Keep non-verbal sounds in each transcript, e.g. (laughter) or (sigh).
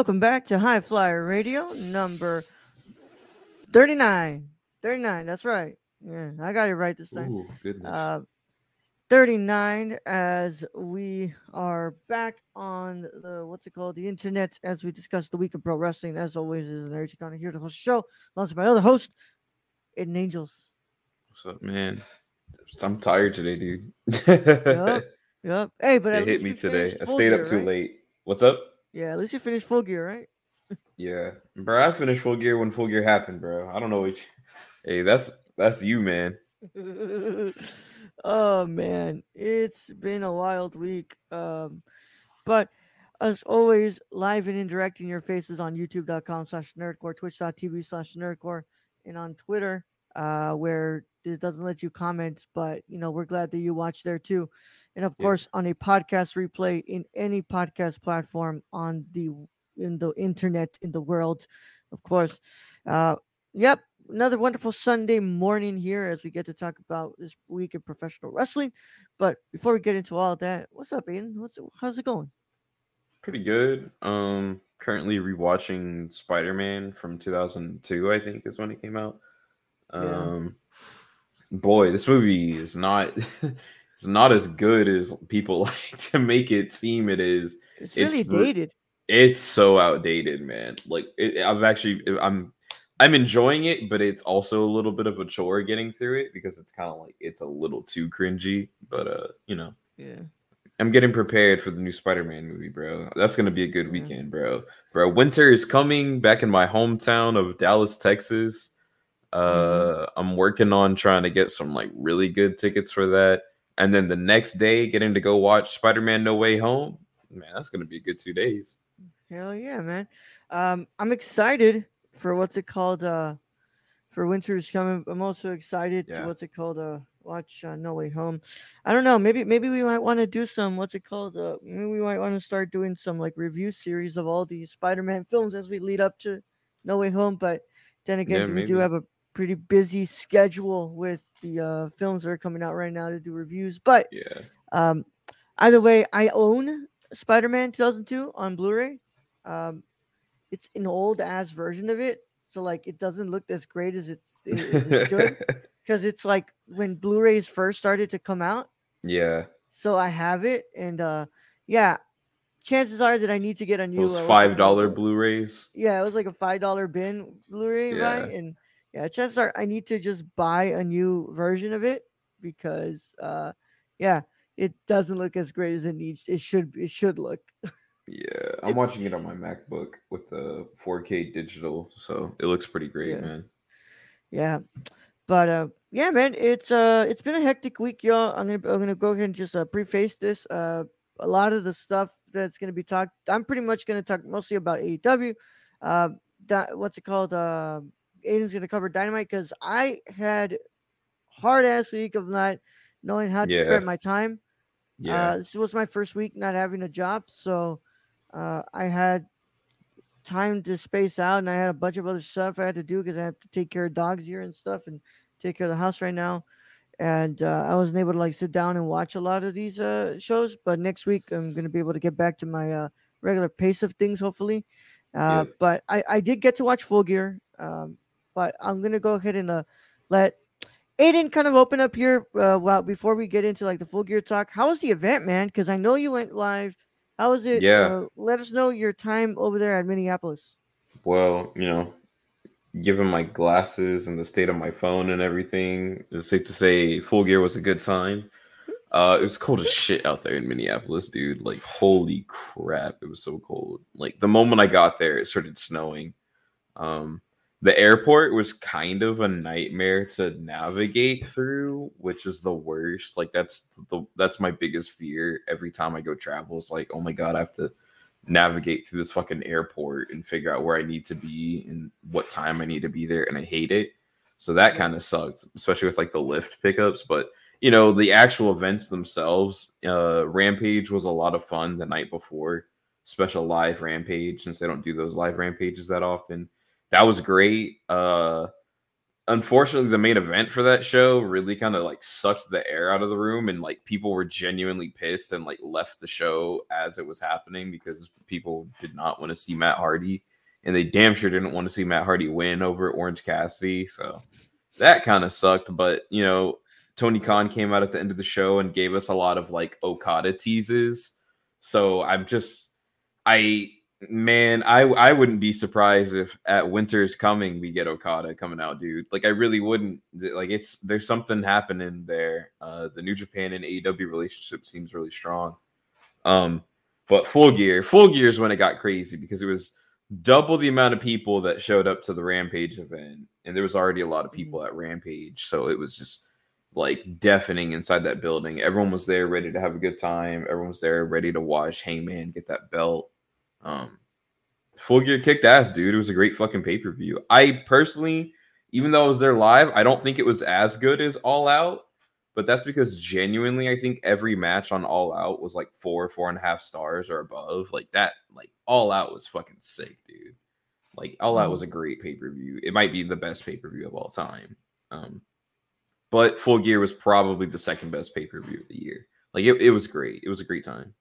Welcome back to High Flyer Radio number 39. 39, that's right. Yeah, I got it right this time. Ooh, goodness. Uh, 39 as we are back on the what's it called the internet as we discuss the week of pro wrestling as always is an Eric Connor here to host the show alongside my other host Aiden Angels What's up, man? I'm tired today, dude. (laughs) yep yep hey but it hit me today. I stayed up gear, too right? late. What's up? Yeah at least you finished full gear right Yeah, bro. I finished full gear when full gear happened, bro. I don't know which. Hey, that's that's you, man. (laughs) oh man, it's been a wild week. Um, but as always, live and indirect in your faces on youtube.com slash nerdcorps, twitch.tv slash nerdcorps, and on Twitter, uh, where it doesn't let you comment, but you know, we're glad that you watch there too. And of Yeah. course, on a podcast replay in any podcast platform on the in the internet in the world, of course. Uh, yep, another wonderful Sunday morning here as we get to talk about this week in professional wrestling. But before we get into all that, what's up, Aiden? What's how's it going? Pretty good. Um, currently rewatching Spider Man from 2002. I think is when it came out. Yeah. Um, boy, this movie is not. (laughs) It's not as good as people (laughs) like to make it seem it is. It's It's really re- dated. it's so outdated man. Like it, i've actually i'm i'm enjoying it but it's also a little bit of a chore getting through it because it's kind of like it's a little too cringy but uh you know. Yeah. i'm getting prepared for the new spider-man movie bro. That's gonna be a good weekend bro. Bro winter is coming back in my hometown of dallas texas. Uh i'm working on trying to get some like really good tickets for that and then the next day getting to go watch spider-man no way home man that's gonna be a good two days Hell yeah, man. Um, I'm excited for what's it called? Uh, for winter's coming. I'm also excited Yeah. to what's it called? Uh, watch uh, No Way Home. I don't know. Maybe maybe we might want to do some. What's it called? Uh, maybe we might want to start doing some like review series of all these Spider-Man films as we lead up to No Way Home. But then again, we do have a pretty busy schedule with the uh, films that are coming out right now to do reviews. But yeah um, either way, I own Spider-Man 2002 on Blu-ray. Um, it's an old ass version of it, so like it doesn't look as great as it's (laughs) it, it should because it's like when Blu-rays first started to come out. yeah So I have it, and uh, yeah, chances are that I need to get a new those five dollar blu-rays Yeah, it was like a five dollar bin Blu-ray, right? Yeah. And yeah, chances are I need to just buy a new version of it because uh yeah, it doesn't look as great as it needs. It should it should look. yeah i'm watching it on my macbook with the 4k digital so it looks pretty great Yeah. man Yeah. But uh yeah, man, it's uh it's been a hectic week, y'all. I'm gonna I'm gonna go ahead and just uh, preface this. Uh a lot of the stuff that's gonna be talked I'm pretty much gonna talk mostly about AEW. Uh that what's it called? Uh Aiden's gonna cover dynamite because I had hard ass week of not knowing how to Yeah. spend my time. yeah Uh, this was my first week not having a job, so uh, I had time to space out, and I had a bunch of other stuff I had to do because I have to take care of dogs here and stuff, and take care of the house right now. and uh, I wasn't able to like sit down and watch a lot of these uh, shows. But next week I'm gonna be able to get back to my uh, regular pace of things, hopefully. Uh, Yeah. But I, I did get to watch Full Gear. Um, but I'm gonna go ahead and uh, let Aiden kind of open up here. Uh, well, before we get into like the Full Gear talk, how was the event, man? Because I know you went live. How was it? Yeah. Uh, let us know your time over there at Minneapolis. Well, you know, given my glasses and the state of my phone and everything, it's safe to say Full Gear was a good time. Uh, it was cold as shit out there in Minneapolis, dude. Like, holy crap, it was so cold. Like the moment I got there, it started snowing. Um, the airport was kind of a nightmare to navigate through, which is the worst. Like that's the that's my biggest fear every time I go travel. Is like, oh my god, I have to navigate through this fucking airport and figure out where I need to be and what time I need to be there, and I hate it. So that kind of sucks, especially with like the Lyft pickups. But you know, the actual events themselves, uh, Rampage was a lot of fun the night before. Special live Rampage, since they don't do those live Rampages that often. That was great. Uh, unfortunately, the main event for that show really kind of like sucked the air out of the room, and like people were genuinely pissed and like left the show as it was happening because people did not want to see Matt Hardy, and they damn sure didn't want to see Matt Hardy win over Orange Cassidy. So that kind of sucked. But you know, Tony Khan came out at the end of the show and gave us a lot of like Okada teases. So I'm just, I man, I I wouldn't be surprised if at Winter's coming we get Okada coming out, dude. Like I really wouldn't. Like it's there's something happening there. Uh, the New Japan and AEW relationship seems really strong. Um, but Full Gear, Full Gear is when it got crazy because it was double the amount of people that showed up to the Rampage event, and there was already a lot of people at Rampage, so it was just like deafening inside that building. Everyone was there ready to have a good time. Everyone was there ready to watch Hangman get that belt. Um, Full Gear kicked ass, dude. It was a great fucking pay per view. I personally, even though I was there live, I don't think it was as good as All Out. But that's because genuinely, I think every match on All Out was like four, four and a half stars or above. Like that, like All Out was fucking sick, dude. Like All Out was a great pay per view. It might be the best pay per view of all time. Um, but Full Gear was probably the second best pay per view of the year. Like it, it was great. It was a great time.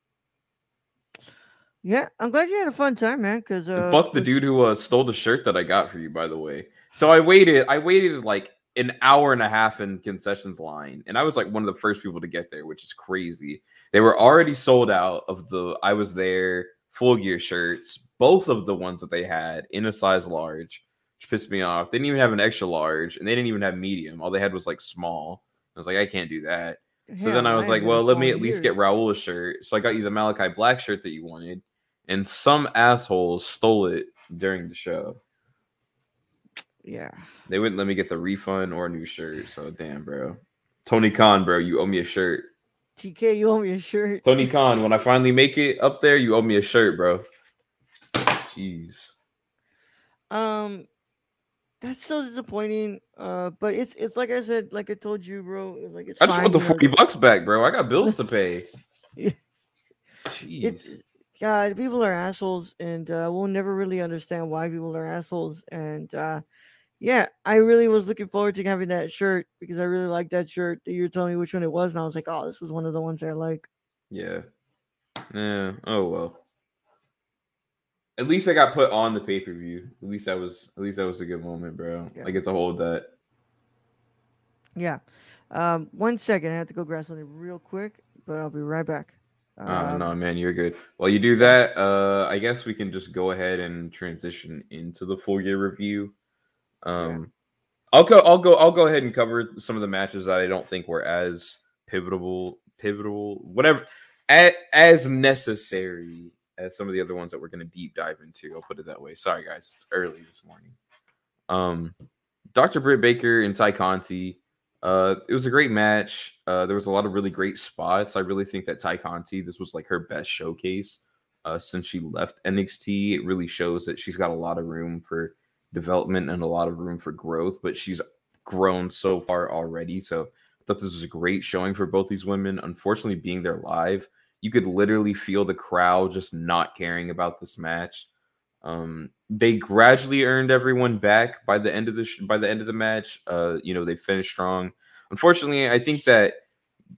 Yeah, I'm glad you had a fun time, man. Because uh, fuck the dude who uh, stole the shirt that I got for you, by the way. So I waited. I waited like an hour and a half in concessions line, and I was like one of the first people to get there, which is crazy. They were already sold out of the I was there full gear shirts, both of the ones that they had in a size large, which pissed me off. They didn't even have an extra large, and they didn't even have medium. All they had was like small. I was like, I can't do that. So then I was ain't like, well, let me at least get years. Raul a shirt. So I got you the Malakai Black shirt that you wanted, and some assholes stole it during the show. Yeah. They wouldn't let me get the refund or a new shirt. So damn, bro. Tony Khan, bro, you owe me a shirt. TK, you owe me a shirt. Tony Khan, when I finally make it up there, you owe me a shirt, bro. Jeez. Um, that's so disappointing. Uh, but it's it's like I said, like I told you, bro. it's Like it's I just fine, want the know, 40 bucks back, bro. I got bills to pay. (laughs) Yeah. Jeez. It's God, people are assholes, and uh, we'll never really understand why people are assholes. And uh, yeah, I really was looking forward to having that shirt because I really like that shirt. That you were telling me which one it was, and I was like, oh, this is one of the ones I like. Yeah. Yeah. Oh well. At least I got put on the pay per view. At least that was at least that was a good moment, bro. Yeah. I get to hold that. Yeah. Um, one second, I have to go grab something real quick, but I'll be right back. Uh, Um, no, man, you're good. While you do that, uh, I guess we can just go ahead and transition into the Full Gear review. Um, I'll go, I'll go, I'll go ahead and cover some of the matches that I don't think were as pivotal, pivotal, whatever, as, as necessary as some of the other ones that we're going to deep dive into. I'll put it that way. Sorry, guys, it's early this morning. Um, Dr. Britt Baker and Tay Conti. Uh, it was a great match. Uh, there was a lot of really great spots. I really think that Tay Conti, this was like her best showcase uh, since she left NXT. It really shows that she's got a lot of room for development and a lot of room for growth, but she's grown so far already. So I thought this was a great showing for both these women. Unfortunately, being there live, you could literally feel the crowd just not caring about this match. Um, they gradually earned everyone back by the end of the sh- by the end of the match. Uh, you know, they finished strong. Unfortunately, I think that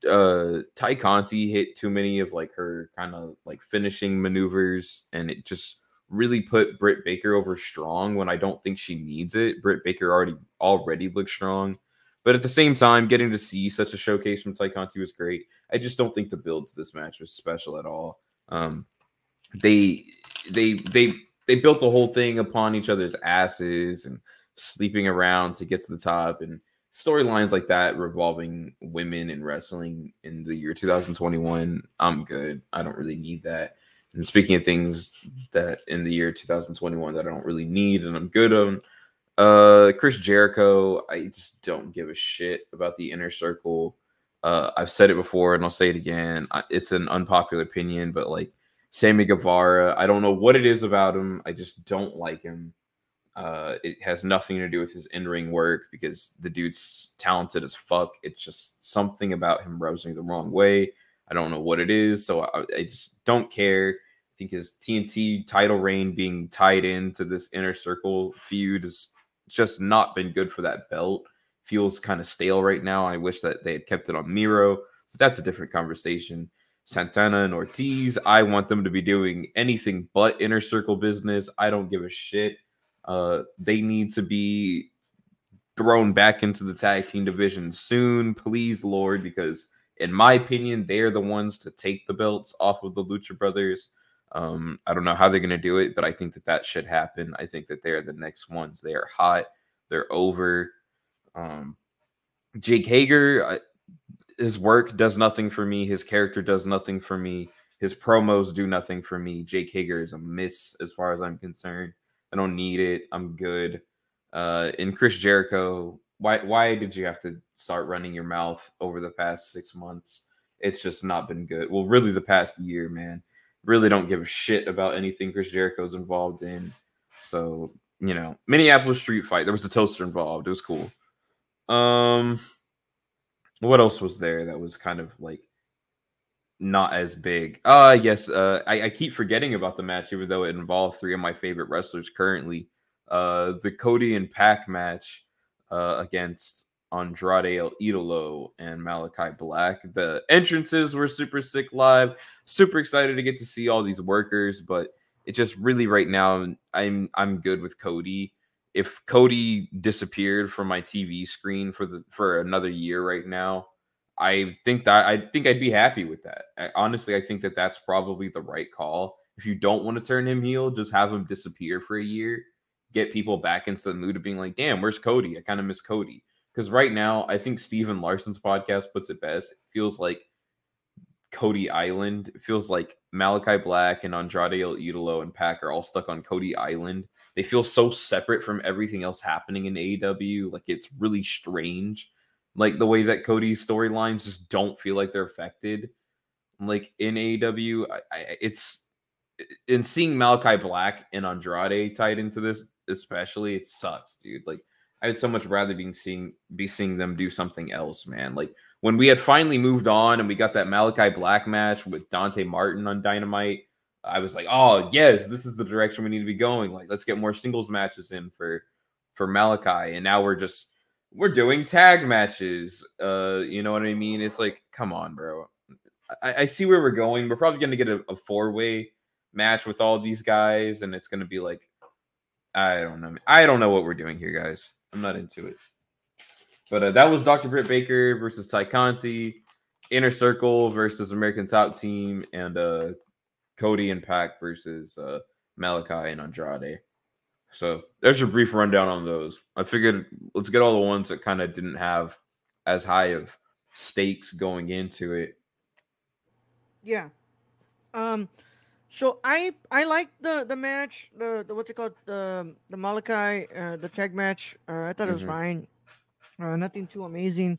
uh Tay Conti hit too many of like her kind of like finishing maneuvers and it just really put Britt Baker over strong when I don't think she needs it. Britt Baker already already looks strong. But at the same time, getting to see such a showcase from Tay Conti was great. I just don't think the build to this match was special at all. Um, they they they they built the whole thing upon each other's asses and sleeping around to get to the top and storylines like that revolving women and wrestling in the year 2021 i'm good. I don't really need that. And speaking of things that in the year 2021 that i don't really need and i'm good on uh chris jericho i just don't give a shit about the inner circle. Uh i've said it before and i'll say it again. It's an unpopular opinion but like sammy guevara i don't know what it is about him i just don't like him uh, it has nothing to do with his in-ring work because the dude's talented as fuck. It's just something about him rosing the wrong way. I don't know what it is, so I, I just don't care. I think his TNT title reign being tied into this inner circle feud has just not been good for that belt. Feels kind of stale right now. I wish that they had kept it on Miro, but that's a different conversation. Santana and Ortiz, I want them to be doing anything but inner circle business. I don't give a shit. Uh, they need to be thrown back into the tag team division soon, please, Lord, because in my opinion, they're the ones to take the belts off of the Lucha Brothers. Um, I don't know how they're going to do it, but I think that that should happen. I think that they're the next ones. They are hot. They're over. Um, Jake Hager, his work does nothing for me. His character does nothing for me. His promos do nothing for me. Jake Hager is a miss as far as I'm concerned. I don't need it. I'm good. Uh, in Chris Jericho, why why did you have to start running your mouth over the past six months? It's just not been good. Well, really, the past year, man. Really don't give a shit about anything Chris Jericho's involved in. So you know, Minneapolis street fight. There was a toaster involved. It was cool. Um, what else was there that was kind of like not as big. Uh yes, uh I, I keep forgetting about the match, even though it involved three of my favorite wrestlers currently. Uh the Cody and Pack match uh against Andrade El Idolo and Malakai Black. The entrances were super sick live. Super excited to get to see all these workers, but it just really right now I'm I'm good with Cody. If Cody disappeared from my TV screen for the for another year right now, I think that I think I'd be happy with that. I, honestly, I think that that's probably the right call. If you don't want to turn him heel, just have him disappear for a year, get people back into the mood of being like, "Damn, where's Cody? I kind of miss Cody." Because right now, I think Stephen Larson's podcast puts it best. It feels like Cody Island. It feels like Malakai Black and Andrade Idolo and Pac are all stuck on Cody Island. They feel so separate from everything else happening in AEW. Like it's really strange like the way that Cody's storylines just don't feel like they're affected. Like in AEW, I, I, it's in seeing Malakai Black and Andrade tied into this, especially, it sucks, dude. Like I'd so much rather be seeing be seeing them do something else, man. Like when we had finally moved on and we got that Malakai Black match with Dante Martin on Dynamite, I was like, oh yes, this is the direction we need to be going. Like let's get more singles matches in for for Malakai. and now we're just we're doing tag matches. Uh, you know what I mean? It's like, come on, bro. I, I see where we're going. We're probably gonna get a, a four way match with all these guys, and it's gonna be like, I don't know. I don't know what we're doing here, guys. I'm not into it. But uh, that was Dr. Britt Baker versus Tay Conti, Inner Circle versus American Top Team, and uh, Cody and Pac versus uh, Malakai and Andrade. So there's a brief rundown on those. I figured let's get all the ones that kind of didn't have as high of stakes going into it. Yeah. Um so I I like the the match, the, the what's it called? The the Malakai uh, the tag match. Uh, I thought it was mm-hmm. fine. Uh, nothing too amazing.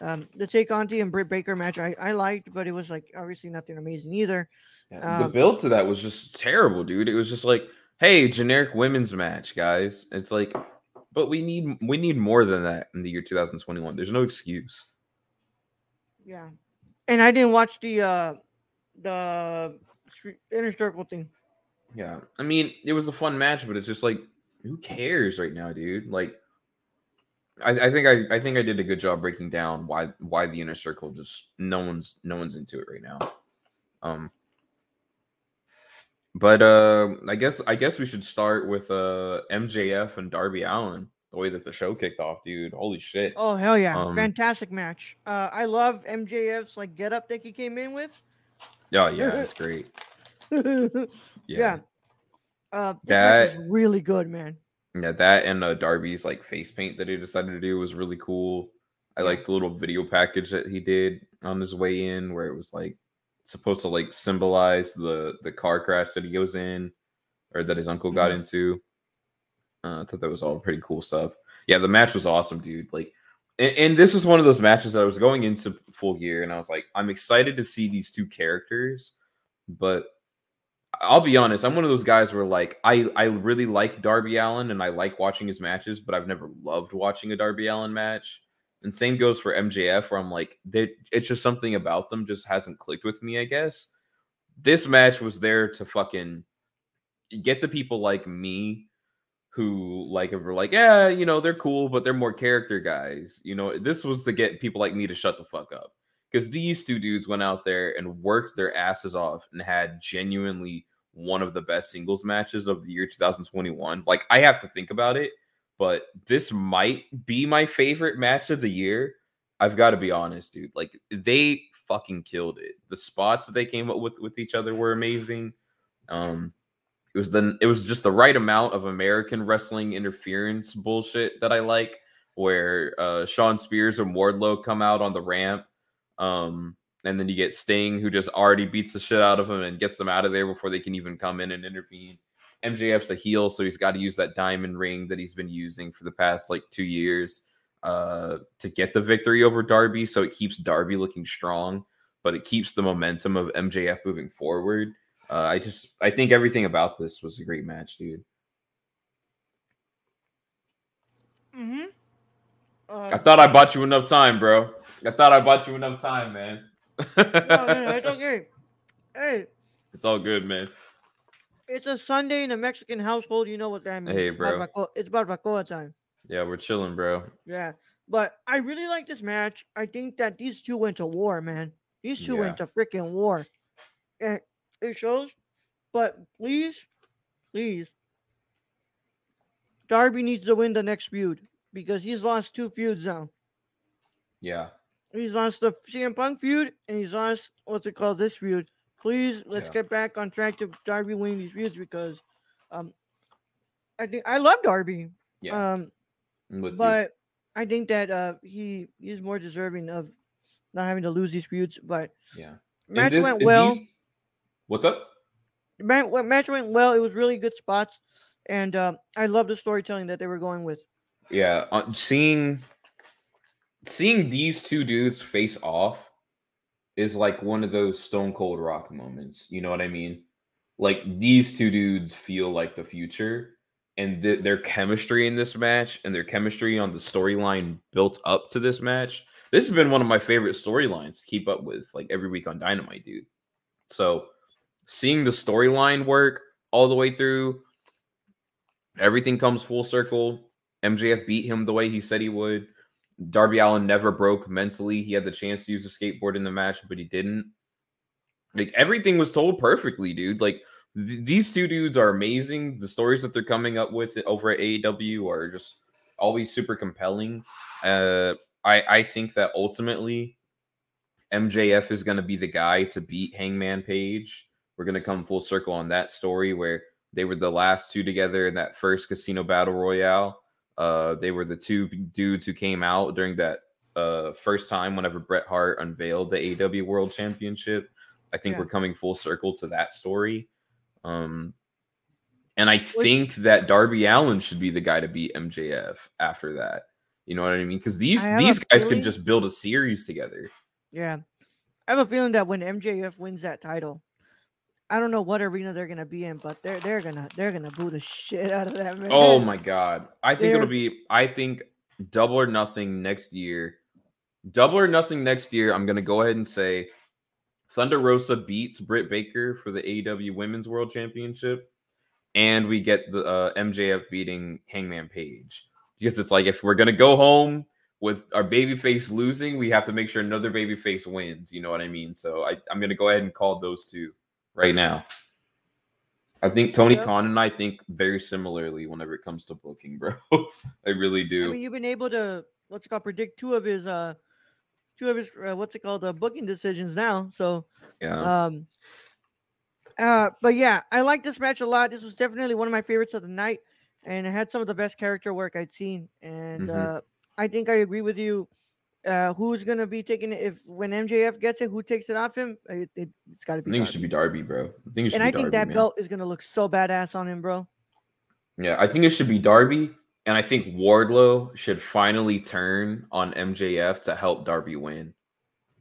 Um, the Tay Conti and Britt Baker match I, I liked, but it was like obviously nothing amazing either. Yeah, um, the build to that was just terrible, dude. It was just like hey, generic women's match, guys. It's like, but we need we need more than that in the year 2021. There's no excuse. Yeah, and I didn't watch the uh the inner circle thing. Yeah, I mean, it was a fun match, but it's just like, who cares right now, dude? Like, I, I think I, I think I did a good job breaking down why why the inner circle just no one's no one's into it right now. Um but uh I guess I guess we should start with uh MJF and Darby Allin, the way that the show kicked off, dude. Holy shit. Oh hell yeah, Um, fantastic match. Uh, I love MJF's like get up that he came in with. Oh yeah, it's great. (laughs) yeah. Yeah. Uh, this match is really good, man. Yeah, that and uh, Darby's like face paint that he decided to do was really cool. I like the little video package that he did on his way in, where it was like supposed to like symbolize the the car crash that he goes in, or that his uncle got Mhm. into. Uh, I thought that was all pretty cool stuff. Yeah, the match was awesome, dude. Like, and, and this was one of those matches that I was going into full gear, and I was like, I'm excited to see these two characters, but I'll be honest, I'm one of those guys where like I I really like Darby Allin and I like watching his matches, but I've never loved watching a Darby Allin match. And same goes for MJF, where I'm like, they, it's just something about them just hasn't clicked with me. I guess this match was there to fucking get the people like me who like were like, yeah, you know, they're cool, but they're more character guys. You know, this was to get people like me to shut the fuck up because these two dudes went out there and worked their asses off and had genuinely one of the best singles matches of the year 2021. Like I have to think about it, but this might be my favorite match of the year. I've got to be honest, dude. Like they fucking killed it. The spots that they came up with with each other were amazing. Um it was the it was just the right amount of American wrestling interference bullshit that I like where uh Shawn Spears and Wardlow come out on the ramp um, and then you get Sting, who just already beats the shit out of him and gets them out of there before they can even come in and intervene. MJF's a heel, so he's got to use that diamond ring that he's been using for the past like two years uh, to get the victory over Darby. So it keeps Darby looking strong, but it keeps the momentum of MJF moving forward. Uh, I just, I think everything about this was a great match, dude. Mm-hmm. Uh, I thought I bought you enough time, bro. I thought I bought you enough time, man. No, no, no, it's okay. (laughs) Hey, It's all good, man. it's a Sunday in a Mexican household. You know what that means. Hey, It's bro. barbacoa- It's barbacoa time. Yeah, we're chilling, bro. Yeah, but I really like this match. I think that these two went to war, man. These two went to freaking war, and it shows. But please, please, Darby needs to win the next feud because he's lost two feuds now. Yeah. He's lost the CM Punk feud, and he's lost what's it called this feud. Please, let's Yeah. get back on track to Darby winning these feuds because, um, I think I love Darby. Yeah. Um, I'm you. but I think that uh he he's more deserving of not having to lose these feuds. But yeah. Match this- went well. these- What's up? Ma- wa- match went well. It was really good spots, and uh, I love the storytelling that they were going with. Yeah, uh, seeing seeing these two dudes face off is like one of those Stone Cold Rock moments. You know what I mean? Like these two dudes feel like the future, and th- their chemistry in this match and their chemistry on the storyline built up to this match. This has been one of my favorite storylines to keep up with, like every week on Dynamite, dude. So seeing the storyline work all the way through, everything comes full circle. MJF beat him the way he said he would. Darby Allin never broke mentally. He had the chance to use a skateboard in the match, but he didn't. Like everything was told perfectly, dude. Like th- these two dudes are amazing. The stories that they're coming up with over at AEW are just always super compelling. Uh, I I think that ultimately MJF is going to be the guy to beat Hangman Page. We're going to come full circle on that story where they were the last two together in that first Casino Battle Royale. Uh, they were the two dudes who came out during that uh, first time whenever Bret Hart unveiled the AW World Championship. I think Yeah. we're coming full circle to that story. Um, and I think that Darby Allin should be the guy to beat MJF after that. You know what I mean? Because these I have a these guys feeling- could just build a series together. Yeah, I have a feeling that when MJF wins that title, I don't know what arena they're gonna be in, but they're they're gonna they're gonna boo the shit out of that man. Oh my god. I think it'll be I think double or nothing next year. Double or nothing next year. I'm gonna go ahead and say Thunder Rosa beats Britt Baker for the AEW Women's World Championship, and we get the uh, MJF beating Hangman Page. because it's like if we're gonna go home with our baby face losing, we have to make sure another baby face wins. You know what I mean? So I, I'm gonna go ahead and call those two right now. I think Tony Yeah. Khan and I think very similarly whenever it comes to booking, bro. (laughs) I really do. I mean, you've been able to what's it called predict two of his uh two of his uh, what's it called uh, booking decisions now. So yeah. um uh but yeah, I like this match a lot. This was definitely one of my favorites of the night and it had some of the best character work I'd seen and Mhm. uh I think I agree with you. Uh who's to be taking it if when MJF gets it, who takes it off him? It, it, has got to be. I think it Darby. should be Darby, bro. I think it should and be I think Darby, that man. belt is to look so badass on him, bro. Yeah, I think it should be Darby, and I think Wardlow should finally turn on MJF to help Darby win.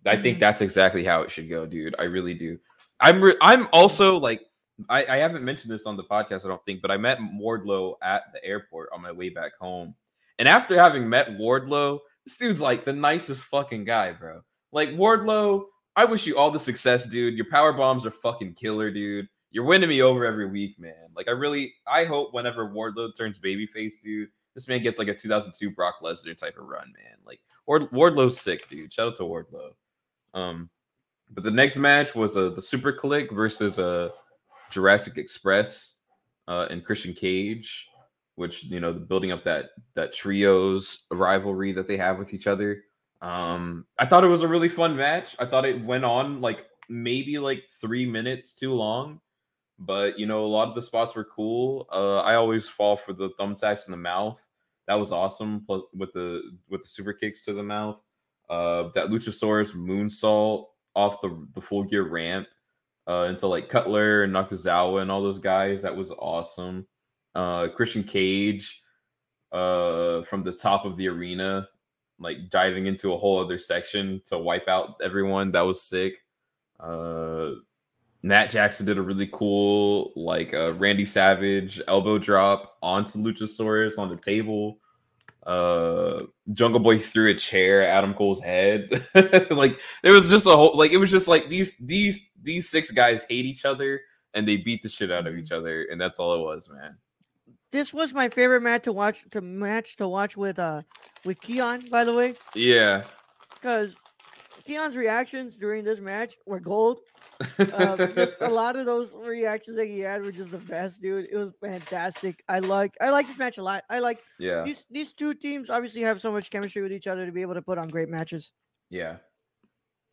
I think Mhm. that's exactly how it should go, dude. I really do. I'm re- I'm also like I, I haven't mentioned this on the podcast, I don't think, but I met Wardlow at the airport on my way back home. And after having met Wardlow, this dude's like the nicest fucking guy, bro. Like Wardlow, I wish you all the success, dude. Your power bombs are fucking killer, dude. You're winning me over every week, man. Like I really, I hope whenever Wardlow turns babyface, dude, this man gets like a 2002 Brock Lesnar type of run, man. Like Ward, Wardlow's sick, dude. Shout out to Wardlow. Um, but the next match was uh, the SuperKliq versus uh, Jurassic Express uh, and Christian Cage, which you know, the building up that that trios rivalry that they have with each other. Um, I thought it was a really fun match. I thought it went on like maybe like three minutes too long, but you know, a lot of the spots were cool. Uh, I always fall for the thumbtacks in the mouth. That was awesome. Plus with the with the super kicks to the mouth. Uh, that Luchasaurus moonsault off the the full gear ramp uh, into like Cutler and Nakazawa and all those guys. That was awesome. Uh, Christian Cage uh, from the top of the arena, like diving into a whole other section to wipe out everyone. That was sick. Uh, Matt Jackson did a really cool like uh, Randy Savage elbow drop onto Luchasaurus on the table. Uh, Jungle Boy threw a chair at Adam Cole's head. (laughs) like there was just a whole like it was just like these these these six guys hate each other and they beat the shit out of each other and that's all it was, man. This was my favorite match to watch to match to watch with uh with Keon, by the way, Yeah. because Keon's reactions during this match were gold. Uh, a lot of those reactions that he had were just the best, dude. It was fantastic. I like I like this match a lot. I like yeah. these these two teams obviously have so much chemistry with each other to be able to put on great matches. Yeah.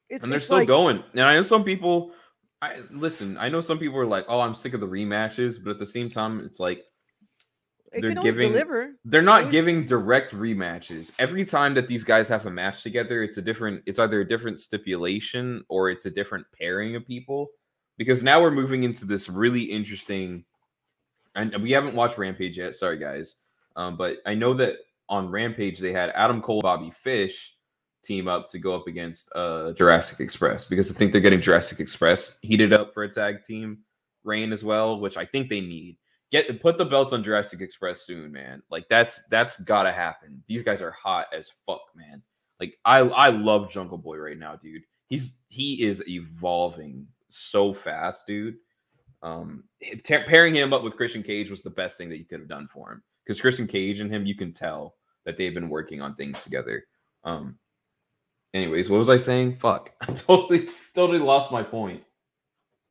It's, and they're still like, going. And I know some people. I listen. I know some people are like, "Oh, I'm sick of the rematches," but at the same time, it's like It they're giving- deliver. they're not Right. giving direct rematches. Every time that these guys have a match together, it's a different. It's either a different stipulation or it's a different pairing of people. Because now we're moving into this really interesting. And we haven't watched Rampage yet. Sorry, guys. Um, but I know that on Rampage they had Adam Cole, Bobby Fish team up to go up against uh Jurassic Express because I think they're getting Jurassic Express heated up for a tag team reign as well, which I think they need. Get put the belts on Jurassic Express soon, man. Like that's that's gotta happen. These guys are hot as fuck, man. Like I I love Jungle Boy right now, dude. He's he is evolving so fast, dude. Um, ta- pairing him up with Christian Cage was the best thing that you could have done for him because Christian Cage and him, you can tell that they've been working on things together. Um, anyways, what was I saying? Fuck, (laughs) I totally, totally lost my point.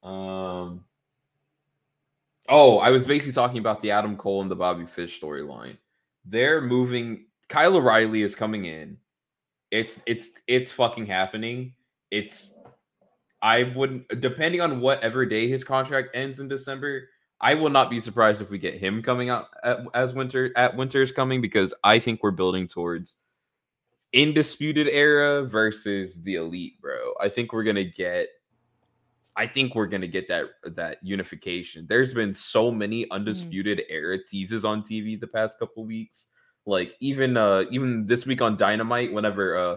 Um, oh, I was basically talking about the Adam Cole and the Bobby Fish storyline. They're moving. Kyle O'Reilly is coming in. It's it's it's fucking happening. It's I wouldn't depending on whatever day his contract ends in December. I will not be surprised if we get him coming out at, as winter at winter's coming because I think we're building towards Undisputed Era versus the elite, bro. I think we're gonna get. I think we're gonna get that that unification. There's been so many undisputed era teases on TV the past couple weeks. Like even uh even this week on Dynamite, whenever uh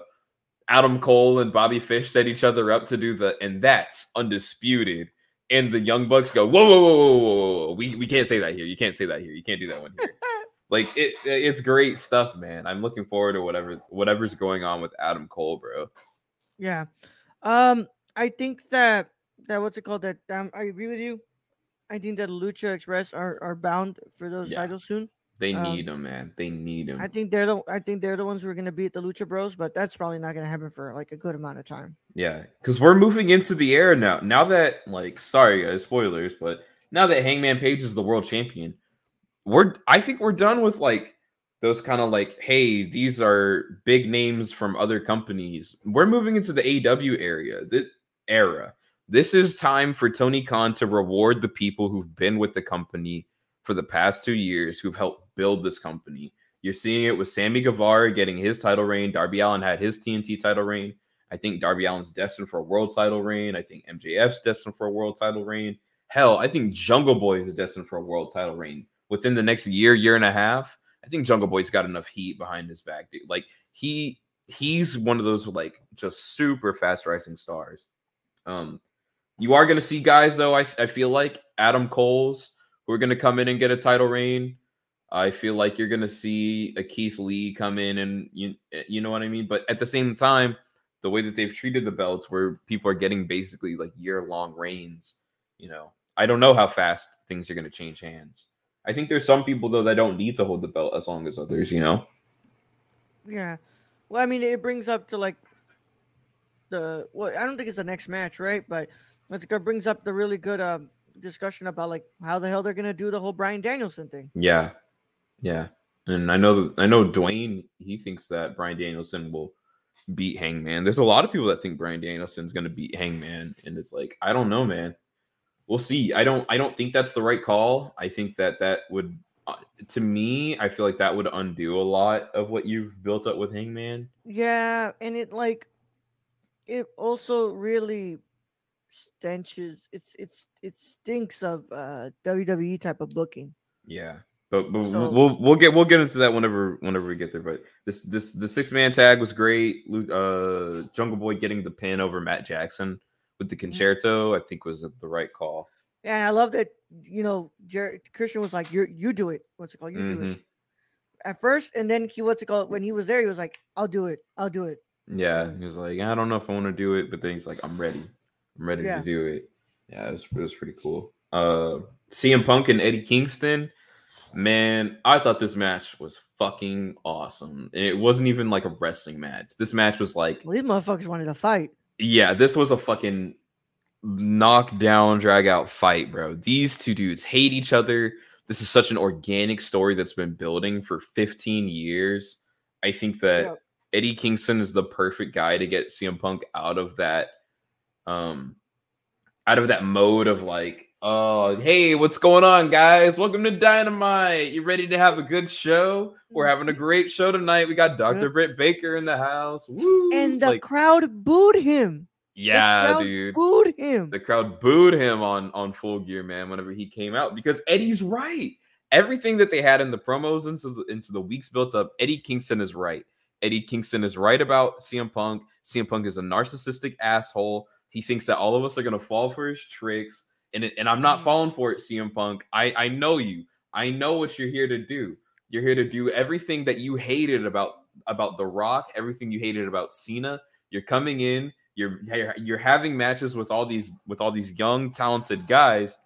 Adam Cole and Bobby Fish set each other up to do the and that's undisputed. And the Young Bucks go, whoa, whoa, whoa, whoa, whoa, whoa. We we can't say that here. You can't say that here. You can't do that one here. (laughs) like it it's great stuff, man. I'm looking forward to whatever whatever's going on with Adam Cole, bro. Yeah. Um, I think that that what's it called? That um, I agree with you. I think that Lucha Express are, are bound for those Yeah. titles soon. They Um, need him, man. They need them. I think they're the I think they're the ones who are gonna beat the Lucha Bros, but that's probably not gonna happen for like a good amount of time. Yeah, because we're moving into the era now. Now that, like, sorry guys, spoilers, but now that Hangman Page is the world champion, we're I think we're done with like those kind of like, hey, these are big names from other companies. We're moving into the AW area, the era. This is time for Tony Khan to reward the people who've been with the company for the past two years, who've helped build this company. You're seeing it with Sammy Guevara getting his title reign. Darby Allin had his TNT title reign. I think Darby Allin's destined for a world title reign. I think MJF's destined for a world title reign. Hell, I think Jungle Boy is destined for a world title reign within the next year, year and a half. I think Jungle Boy's got enough heat behind his back, dude. Like he he's one of those like just super fast rising stars. Um, you are gonna see guys though. I I feel like Adam Cole's who are gonna come in and get a title reign. I feel like you're gonna see a Keith Lee come in and you you know what I mean. But at the same time, the way that they've treated the belts, where people are getting basically like year long reigns, you know, I don't know how fast things are gonna change hands. I think there's some people though that don't need to hold the belt as long as others, you know. Yeah. Well, I mean, it brings up to like the well, I don't think it's the next match, right? But it brings up the really good um discussion about like how the hell they're gonna do the whole Bryan Danielson thing. Yeah, yeah, and I know I know Dwayne he thinks that Bryan Danielson will beat Hangman. There's a lot of people that think Bryan Danielson's going to beat Hangman, and it's like I don't know, man. We'll see. I don't I don't think that's the right call. I think that that would uh, to me, I feel like that would undo a lot of what you've built up with Hangman. Yeah, and it like it also really stenches. It's it's it stinks of uh WWE type of booking. Yeah. But, but So- we'll we'll get we'll get into that whenever whenever we get there. But this this the six man tag was great. Uh, Jungle Boy getting the pin over Matt Jackson with the concerto, I think was the right call. Yeah, I love that you know Jer- Christian was like, "You you do it." What's it called? You do Mhm. it at first, and then he what's it called? When he was there, he was like, "I'll do it. I'll do it." Yeah, he was like, I don't know if I want to do it, but then he's like, I'm ready. I'm ready Yeah. to do it. Yeah, it was, it was pretty cool. Uh, CM Punk and Eddie Kingston, man, I thought this match was fucking awesome, and it wasn't even like a wrestling match. This match was like, Well, these motherfuckers wanted to fight. yeah, this was a fucking knockdown, drag out fight, bro. These two dudes hate each other. This is such an organic story that's been building for 15 years. I think that Yep. Eddie Kingston is the perfect guy to get CM Punk out of that um out of that mode of like, oh, hey, what's going on, guys? Welcome to Dynamite. You ready to have a good show? We're having a great show tonight. We got Dr. Britt Baker in the house. Woo! And the Like, crowd booed him. yeah, dude. Booed him. The crowd booed him on on Full Gear, man. Whenever he came out, because Eddie's right. Everything that they had in the promos into the into the weeks built up, Eddie Kingston is right. Eddie Kingston is right about CM Punk. CM Punk is a narcissistic asshole. He thinks that all of us are gonna fall for his tricks, and it, and I'm not Mhm. falling for it, CM Punk. I I know you. I know what you're here to do. You're here to do everything that you hated about about The Rock, everything you hated about Cena. You're coming in. You're you're, you're having matches with all these with all these young talented guys.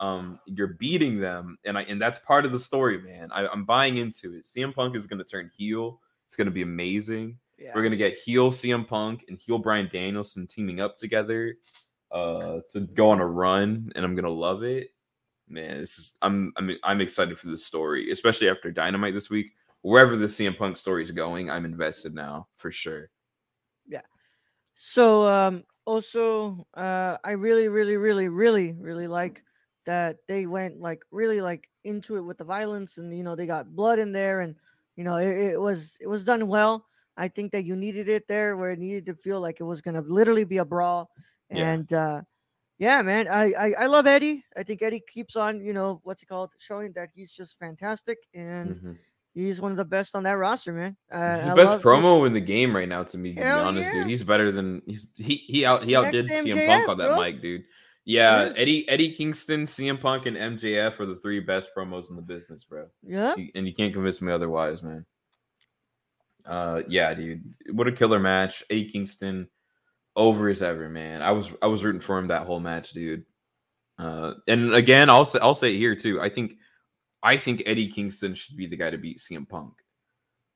Um, you're beating them, and I and that's part of the story, man. I, I'm buying into it. CM Punk is going to turn heel. It's going to be amazing. Yeah. We're gonna get heel CM Punk and heel Bryan Danielson teaming up together uh to go on a run, and I'm gonna love it. Man, this is I'm I'm I'm excited for this story, especially after Dynamite this week. Wherever the CM Punk story is going, I'm invested now for sure. Yeah. So um also uh I really really really really really like that they went like really like into it with the violence and you know they got blood in there and you know it, it was it was done well. I think that you needed it there where it needed to feel like it was gonna literally be a brawl. Yeah. And uh yeah, man, I, I I love Eddie. I think Eddie keeps on, you know, what's it called, showing that he's just fantastic and Mhm. he's one of the best on that roster, man. Uh, He's the I best his- promo in the game right now, to me. To be honest, yeah. dude, he's better than he's he he out he outdid CM Punk on that bro. mic, dude. Yeah, Yeah. Eddie Eddie Kingston, CM Punk, and MJF are the three best promos in the business, bro. Yeah. And you can't convince me otherwise, man. Uh, yeah, dude, what a killer match! A Kingston over as ever, man. I was I was rooting for him that whole match, dude. Uh, and again, I'll say I'll say it here too. I think I think Eddie Kingston should be the guy to beat CM Punk.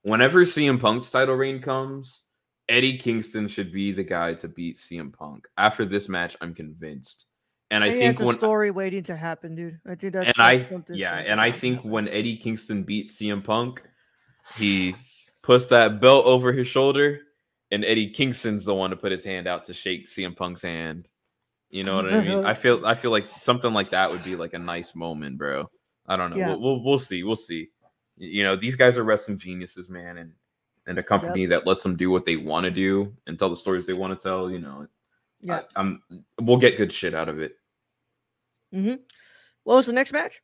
Whenever CM Punk's title reign comes, Eddie Kingston should be the guy to beat CM Punk. After this match, I'm convinced. And I, I think think a when story waiting to happen, dude. I think that's and I yeah, and I think when Eddie Kingston beats CM Punk, he puts that belt over his shoulder, and Eddie Kingston's the one to put his hand out to shake CM Punk's hand. You know what I mean? I feel I feel like something like that would be like a nice moment, bro. I don't know. Yeah. We'll, we'll we'll see. We'll see. You know, these guys are wrestling geniuses, man, and and a company that lets them do what they want to do and tell the stories they want to tell. You know, yeah. I, am we'll get good shit out of it. hmm What was the next match?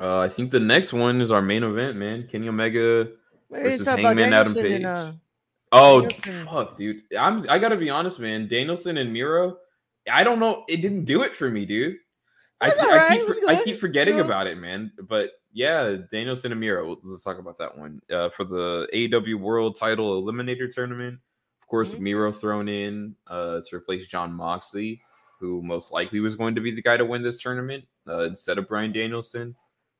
Uh, I think the next one is our main event, man. Kenny Omega versus Hangman Adam Page. and, uh, oh, Danielson. fuck, dude. I'm I gotta be honest, man. Danielson and Miro, I don't know. It didn't do it for me, dude. I, That's keep- alright, I keep for- I keep forgetting know? about it, man. But yeah, Danielson and Miro. Let's talk about that one. Uh, for the AEW World Title Eliminator Tournament, of course, Mhm. Miro thrown in uh, to replace Jon Moxley, who most likely was going to be the guy to win this tournament uh, instead of Bryan Danielson.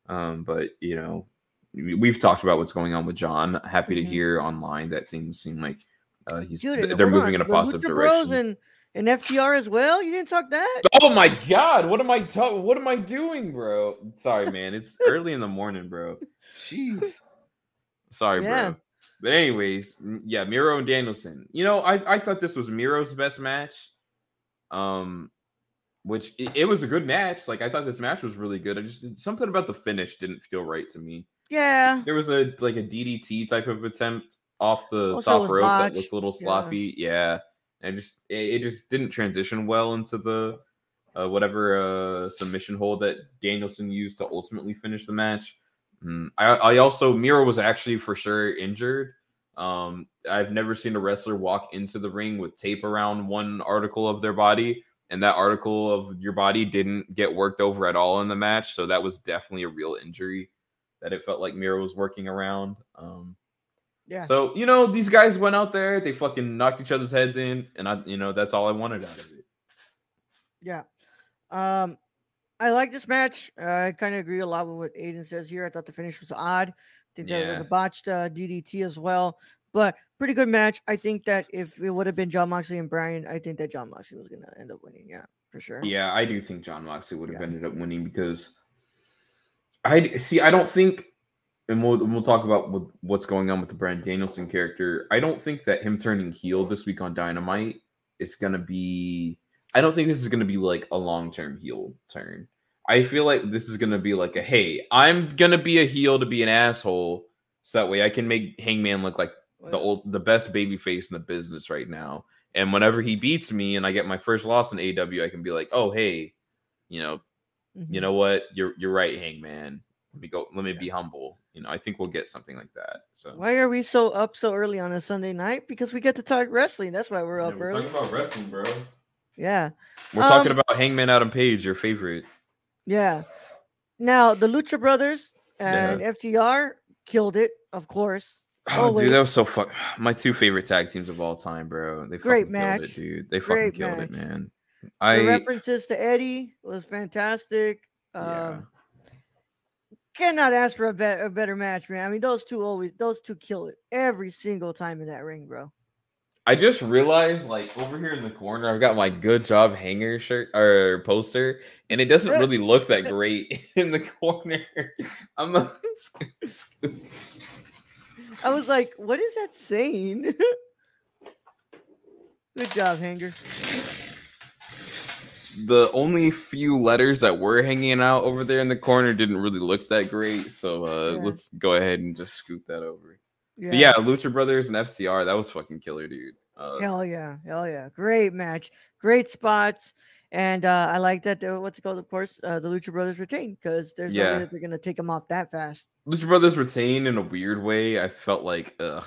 Um, but you know, we've talked about what's going on with John. Happy to Mhm. hear online that things seem like uh, he's Dude, they're moving on, in a positive Lucha direction. Bros and, and FTR as well. You didn't talk that. Oh my god, what am I talking? What am I doing, bro? Sorry, man. It's early in the morning, bro. Jeez. Sorry, Yeah. bro. But anyways, yeah, Miro and Danielson. You know, I I thought this was Miro's best match. Um which it, it was a good match. Like I thought this match was really good. I just something about the finish didn't feel right to me. Yeah. There was a like a DDT type of attempt off the Also, top was rope that looked a little Yeah. sloppy. Yeah, and it just it, it just didn't transition well into the uh, whatever uh, submission hold that Danielson used to ultimately finish the match. Mm, I, I also Miro was actually for sure injured. Um, I've never seen a wrestler walk into the ring with tape around one article of their body, and that article of your body didn't get worked over at all in the match. So that was definitely a real injury that it felt like Miro was working around. Um, Yeah. so you know, these guys went out there, they fucking knocked each other's heads in, and I, you know, that's all I wanted out of it. Yeah. Um, I like this match. Uh, I kind of agree a lot with what Aiden says here. I thought the finish was odd. I think that it was a botched uh, DDT as well, but pretty good match. I think that if it would have been Jon Moxley and Bryan, I think that Jon Moxley was gonna end up winning. Yeah, for sure. Yeah, I do think Jon Moxley would have Yeah. ended up winning because I see. I don't think, and we'll we'll talk about what, what's going on with the Bryan Danielson character. I don't think that him turning heel this week on Dynamite is gonna be. I don't think this is gonna be like a long term heel turn. I feel like this is gonna be like a hey, I'm gonna be a heel to be an asshole, so that way I can make Hangman look like the old the best baby face in the business right now. And whenever he beats me and I get my first loss in AW, I can be like, oh hey, you know, Mhm. you know what? You're you're right, Hangman. Let me go. Let me be humble. You know, I think we'll get something like that. So Why are we so up so early on a Sunday night? Because we get to talk wrestling. That's why we're Yeah, up we're early. talking about wrestling, bro. Yeah, We're talking Um, about Hangman Adam Page, your favorite. yeah. Now the Lucha Brothers Yeah. and FTR killed it, of course. (sighs) Oh, Always. dude, that was so fuck. My two favorite tag teams of all time, bro. They Great fucking killed match. it, dude. They fucking Great killed match. it, man. The I references to Eddie was fantastic. yeah. Um, cannot ask for a, be- a better match, man. I mean, those two always, those two kill it every single time in that ring, bro. I just realized, like over here in the corner, I've got my good job hanger shirt or poster, and it doesn't (laughs) really look that great (laughs) in the corner. (laughs) I'm not. I was like, what is that saying? Good job, Hanger. The only few letters that were hanging out over there in the corner didn't really look that great. So uh, Yeah. let's go ahead and just scoot that over. Yeah. But yeah, Lucha Brothers and FTR, that was fucking killer, dude. Uh, Hell yeah, hell yeah, great match, great spots, and uh, I like that. The, what's it called? Of course, uh, the Lucha Brothers retain because there's no way that they're gonna take them off that fast. Lucha Brothers retain in a weird way. I felt like, ugh,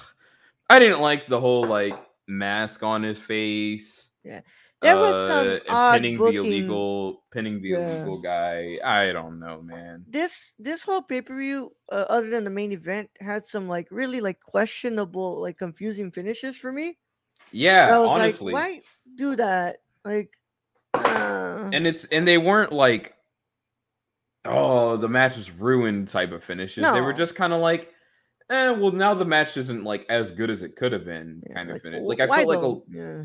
I didn't like the whole like mask on his face. Yeah. There was some and odd pinning booking. the illegal, pinning the Yeah. illegal guy. I don't know, man. This this whole pay per view, uh, other than the main event, had some like really like questionable, like confusing finishes for me. Yeah, I was honestly. like, why do that? Like, uh, and it's and they weren't like oh the match is ruined type of finishes. They were just kind of like, eh, well, now the match isn't like as good as it could have been, Yeah, kind of like, finish. Like I felt like a, yeah.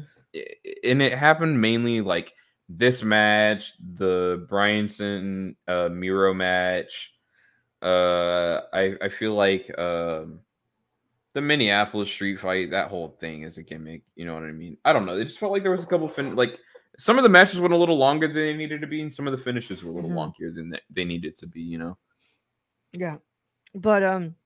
And it happened mainly like this match, the Bryanson uh Miro match. Uh I I feel like um the Minneapolis street fight, that whole thing is a gimmick, you know what I mean? I don't know. It just felt like there was a couple fin like some of the matches went a little longer than they needed to be, and some of the finishes were a little Mhm. longier than they, they needed to be, you know. Yeah. But um,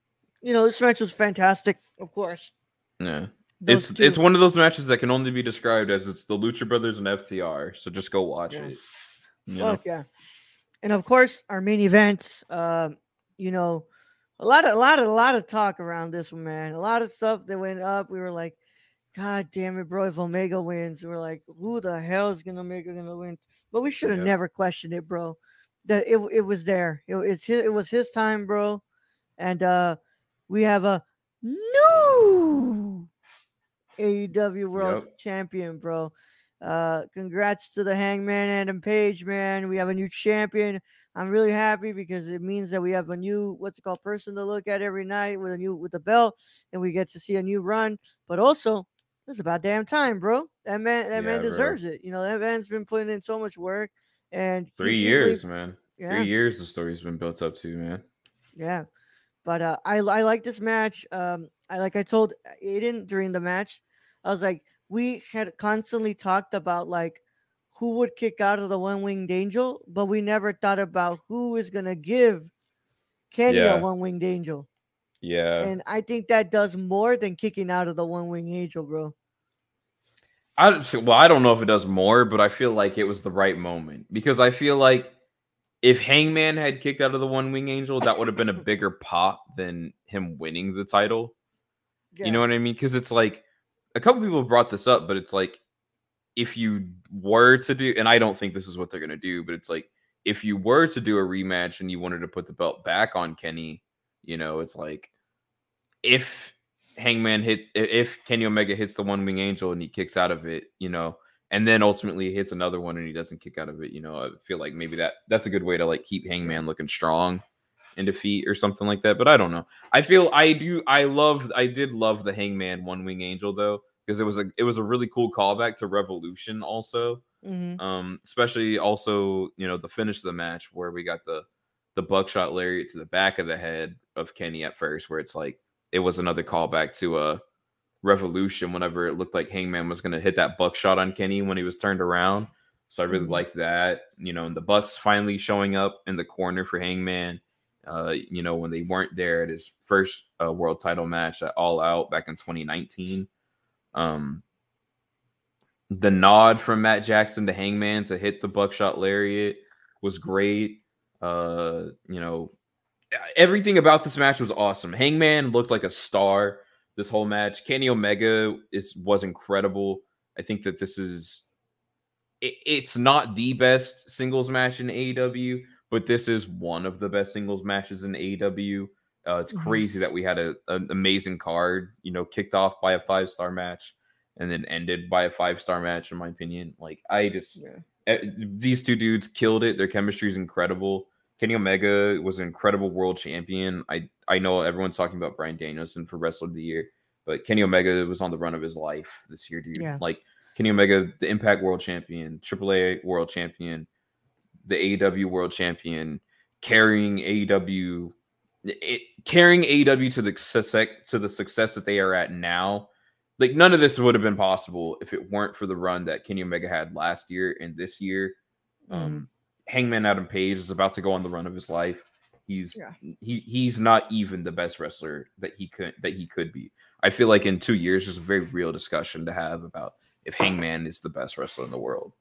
you know, this match was fantastic, of course. Yeah. Those it's two- it's one of those matches that can only be described as it's the Lucha Brothers and FTR. So just go watch Yeah. it. You know? Yeah. And of course, our main event, um, you know, a lot of a lot of a lot of talk around this one, man. A lot of stuff that went up. We were like, God damn it, bro, if Omega wins, we're like, who the hell is gonna Omega gonna win? But we should have Yep. never questioned it, bro. That it, it was there. It, it's his, it was his time, bro. And uh we have a new AEW World Yep. Champion, bro. Uh, congrats to the Hangman Adam Page, man. We have a new champion. I'm really happy because it means that we have a new what's it called person to look at every night with a new with the belt, and we get to see a new run. But also, it's about damn time, bro. That man, that man Yeah, bro. deserves it. You know, that man's been putting in so much work, and Three years, man. yeah, Three years the story's been built up to, man. yeah. But uh, I I like this match. Um, I like I told Aiden during the match, I was like, we had constantly talked about like who would kick out of the one winged angel, but we never thought about who is gonna give Kenny Yeah. a one winged angel. Yeah. And I think that does more than kicking out of the one winged angel, bro. I well, I don't know if it does more, but I feel like it was the right moment because I feel like if Hangman had kicked out of the One Wing Angel, that would have been a (laughs) bigger pop than him winning the title. You know what I mean? Because it's like a couple people brought this up, but it's like if you were to do, and I don't think this is what they're gonna do, but it's like if you were to do a rematch and you wanted to put the belt back on Kenny, you know, it's like if Hangman hit, if Kenny Omega hits the One Wing Angel and he kicks out of it, you know, and then ultimately hits another one and he doesn't kick out of it, you know, I feel like maybe that that's a good way to like keep Hangman looking strong in defeat or something like that. But I don't know. I feel I do I love I did love the Hangman One Wing Angel though because it was a it was a really cool callback to Revolution also. hmm Um, especially also you know the finish of the match where we got the the buckshot lariat to the back of the head of Kenny at first, where it's like it was another callback to a Revolution whenever it looked like Hangman was going to hit that buckshot on Kenny when he was turned around. So I really Mhm. liked that. You know, and the Bucks finally showing up in the corner for Hangman. Uh, you know, when they weren't there at his first uh, world title match at All Out back in 2019. Um, the nod from Matt Jackson to Hangman to hit the buckshot lariat was great. Uh, you know, everything about this match was awesome. Hangman looked like a star this whole match. Kenny Omega is was incredible. I think that this is it, it's not the best singles match in AEW, but this is one of the best singles matches in AEW. Uh, it's Mhm. crazy that we had a, an amazing card, you know, kicked off by a five star match and then ended by a five star match. In my opinion, like I just Yeah. eh, these two dudes killed it. Their chemistry is incredible. Kenny Omega was an incredible world champion. I I know everyone's talking about Bryan Danielson for Wrestler of the Year, but Kenny Omega was on the run of his life this year, dude. Yeah. Like Kenny Omega, the Impact World Champion, AAA World Champion, the AEW World Champion, carrying AEW, it, carrying AEW to the success to the success that they are at now. Like none of this would have been possible if it weren't for the run that Kenny Omega had last year and this year. Um, Hangman Adam Page is about to go on the run of his life. He's Yeah. he he's not even the best wrestler that he could that he could be. I feel like in two years there's a very real discussion to have about if Hangman is the best wrestler in the world.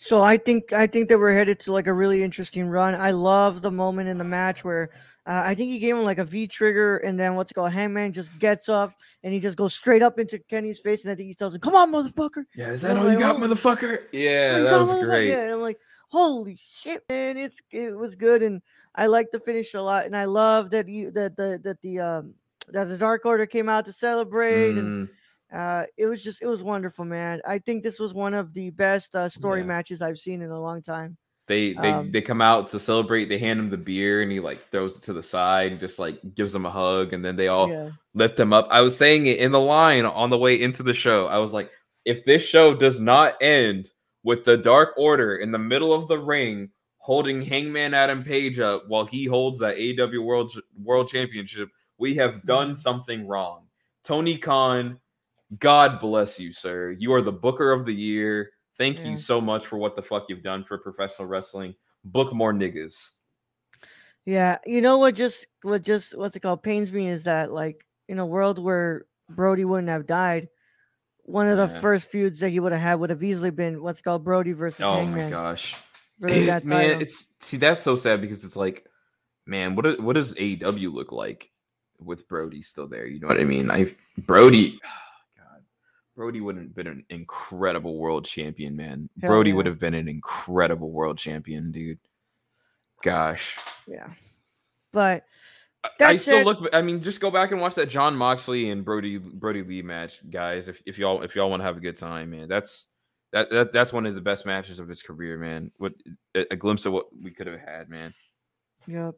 So I think I think that we're headed to like a really interesting run. I love the moment in the match where uh, I think he gave him like a V trigger, and then what's it called Hangman just gets up and he just goes straight up into Kenny's face, and I think he tells him, "Come on, motherfucker!" Yeah, is that all you got, motherfucker? Yeah, Oh, that got was great. Yeah, and I'm like, "Holy shit, man! It's it was good," and I like the finish a lot, and I love that you that the that the um that the Dark Order came out to celebrate and Mm, uh, it was just it was wonderful, man. I think this was one of the best uh, story Yeah. matches I've seen in a long time. They they Um, they come out to celebrate. They hand him the beer, and he like throws it to the side, and just like gives them a hug, and then they all yeah. lift him up. I was saying it in the line on the way into the show. I was like, if this show does not end with the Dark Order in the middle of the ring holding Hangman Adam Page up while he holds that AW World World Championship, we have done something wrong. Tony Khan, God bless you, sir. You are the Booker of the Year. Thank Yeah. you so much for what the fuck you've done for professional wrestling. Book more niggas. Yeah, you know what? Just what just what's it called? Pains me is that like in a world where Brodie wouldn't have died, one of the Yeah. first feuds that he would have had would have easily been what's called Brodie versus Oh my gosh. (clears throat) that man, title. it's see that's so sad because it's like, man, what what does AEW look like with Brodie still there? You know what I mean? I Brodie, Brodie would have been an incredible world champion, man. Hell Brodie would have been an incredible world champion, dude. Gosh, yeah, but I- still said- look. I mean, just go back and watch that Jon Moxley and Brodie Brodie Lee match, guys. If, if y'all if y'all want to have a good time, man, that's that, that that's one of the best matches of his career, man. What a, a glimpse of what we could have had, man. Yep.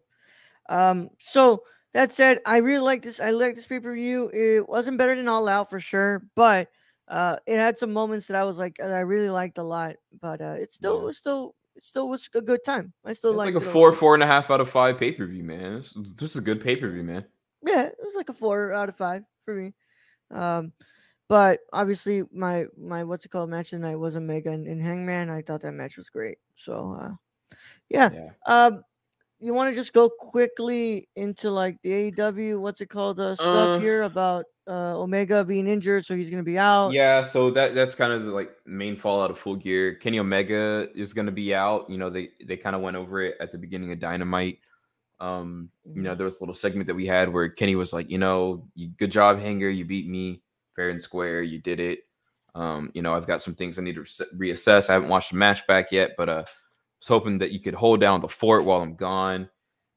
Um. So that said, I really like this. I like this pay per view. It wasn't better than All Out for sure, but uh, it had some moments that I was like, that I really liked a lot. But uh, it still Yeah. was still it still was a good time. I still It's liked like a four, four and a half out of five pay per view, man. This, this is a good pay per view, man. Yeah, it was like a four out of five for me. Um, but obviously my my what's it called match tonight was Omega and, and Hangman. I thought that match was great. So uh, yeah. Yeah. Um, you want to just go quickly into like the AEW what's it called uh, stuff Uh, here about uh Omega being injured, so he's gonna be out. Yeah, so that that's kind of the like main fallout of Full Gear. Kenny Omega is going to be out. You know, they they kind of went over it at the beginning of Dynamite. Um, you know, there was a little segment that we had where Kenny was like, you know, you, good job, Hanger, you beat me fair and square, you did it. Um, you know, I've got some things I need to re- reassess. I haven't watched the match back yet, but uh, was hoping that you could hold down the fort while I'm gone.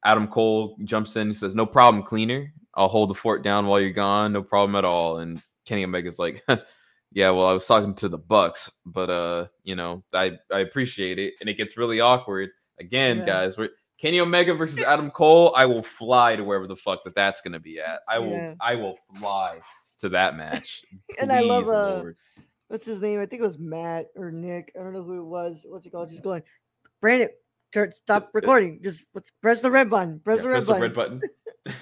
Adam Cole jumps in. He says, "No problem, cleaner. I'll hold the fort down while you're gone. No problem at all." And Kenny Omega's like, (laughs) "Yeah, well, I was talking to the Bucks, but uh, you know, I I appreciate it." And it gets really awkward again, Yeah. guys. We're, Kenny Omega versus Adam Cole. I will fly to wherever the fuck that that's gonna be at. I will Yeah. I will fly to that match. (laughs) And I love, Please, uh, Lord. What's his name? I think it was Matt or Nick. I don't know who it was. What's it called? Just going, Brandon, turn, stop recording. Just press the red button. Press Yeah, the red press button.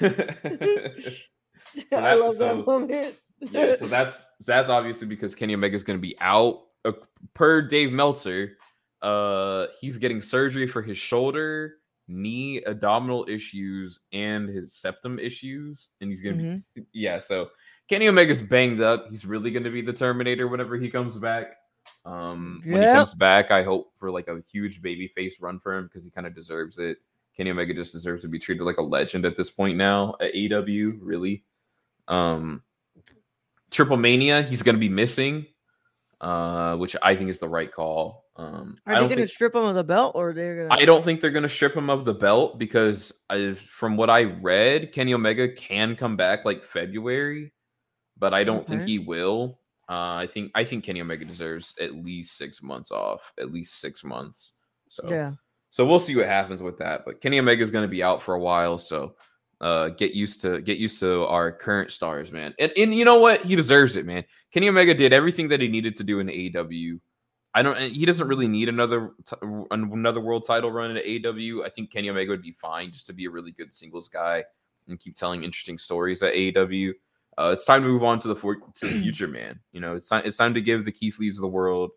the red button. (laughs) I that- love so- that moment. yeah, so that's that's obviously because Kenny Omega is going to be out. Uh, per Dave Meltzer, uh, he's getting surgery for his shoulder, knee, abdominal issues, and his septum issues, and he's going to Mhm. be yeah. So Kenny Omega's banged up. He's really going to be the Terminator whenever he comes back. Um, when he comes back, I hope for like a huge baby face run for him because he kind of deserves it. Kenny Omega just deserves to be treated like a legend at this point now at AW, really. Um, Triple Mania, he's going to be missing, uh, which I think is the right call. Um, Are they going to think strip him of the belt, or they're going I don't think they're going to strip him of the belt because I, from what I read, Kenny Omega can come back like February, but I don't think he will. Uh, I think I think Kenny Omega deserves at least six months off, at least six months. So Yeah. so we'll see what happens with that. But Kenny Omega is going to be out for a while, so uh, get used to get used to our current stars, man. And and you know what? He deserves it, man. Kenny Omega did everything that he needed to do in AEW. I don't. He doesn't really need another t- another world title run in AEW. I think Kenny Omega would be fine just to be a really good singles guy and keep telling interesting stories at AEW. Uh, it's time to move on to the for- to the (clears throat) future, man. You know, it's time. It's time to give the Keith Lees of the world,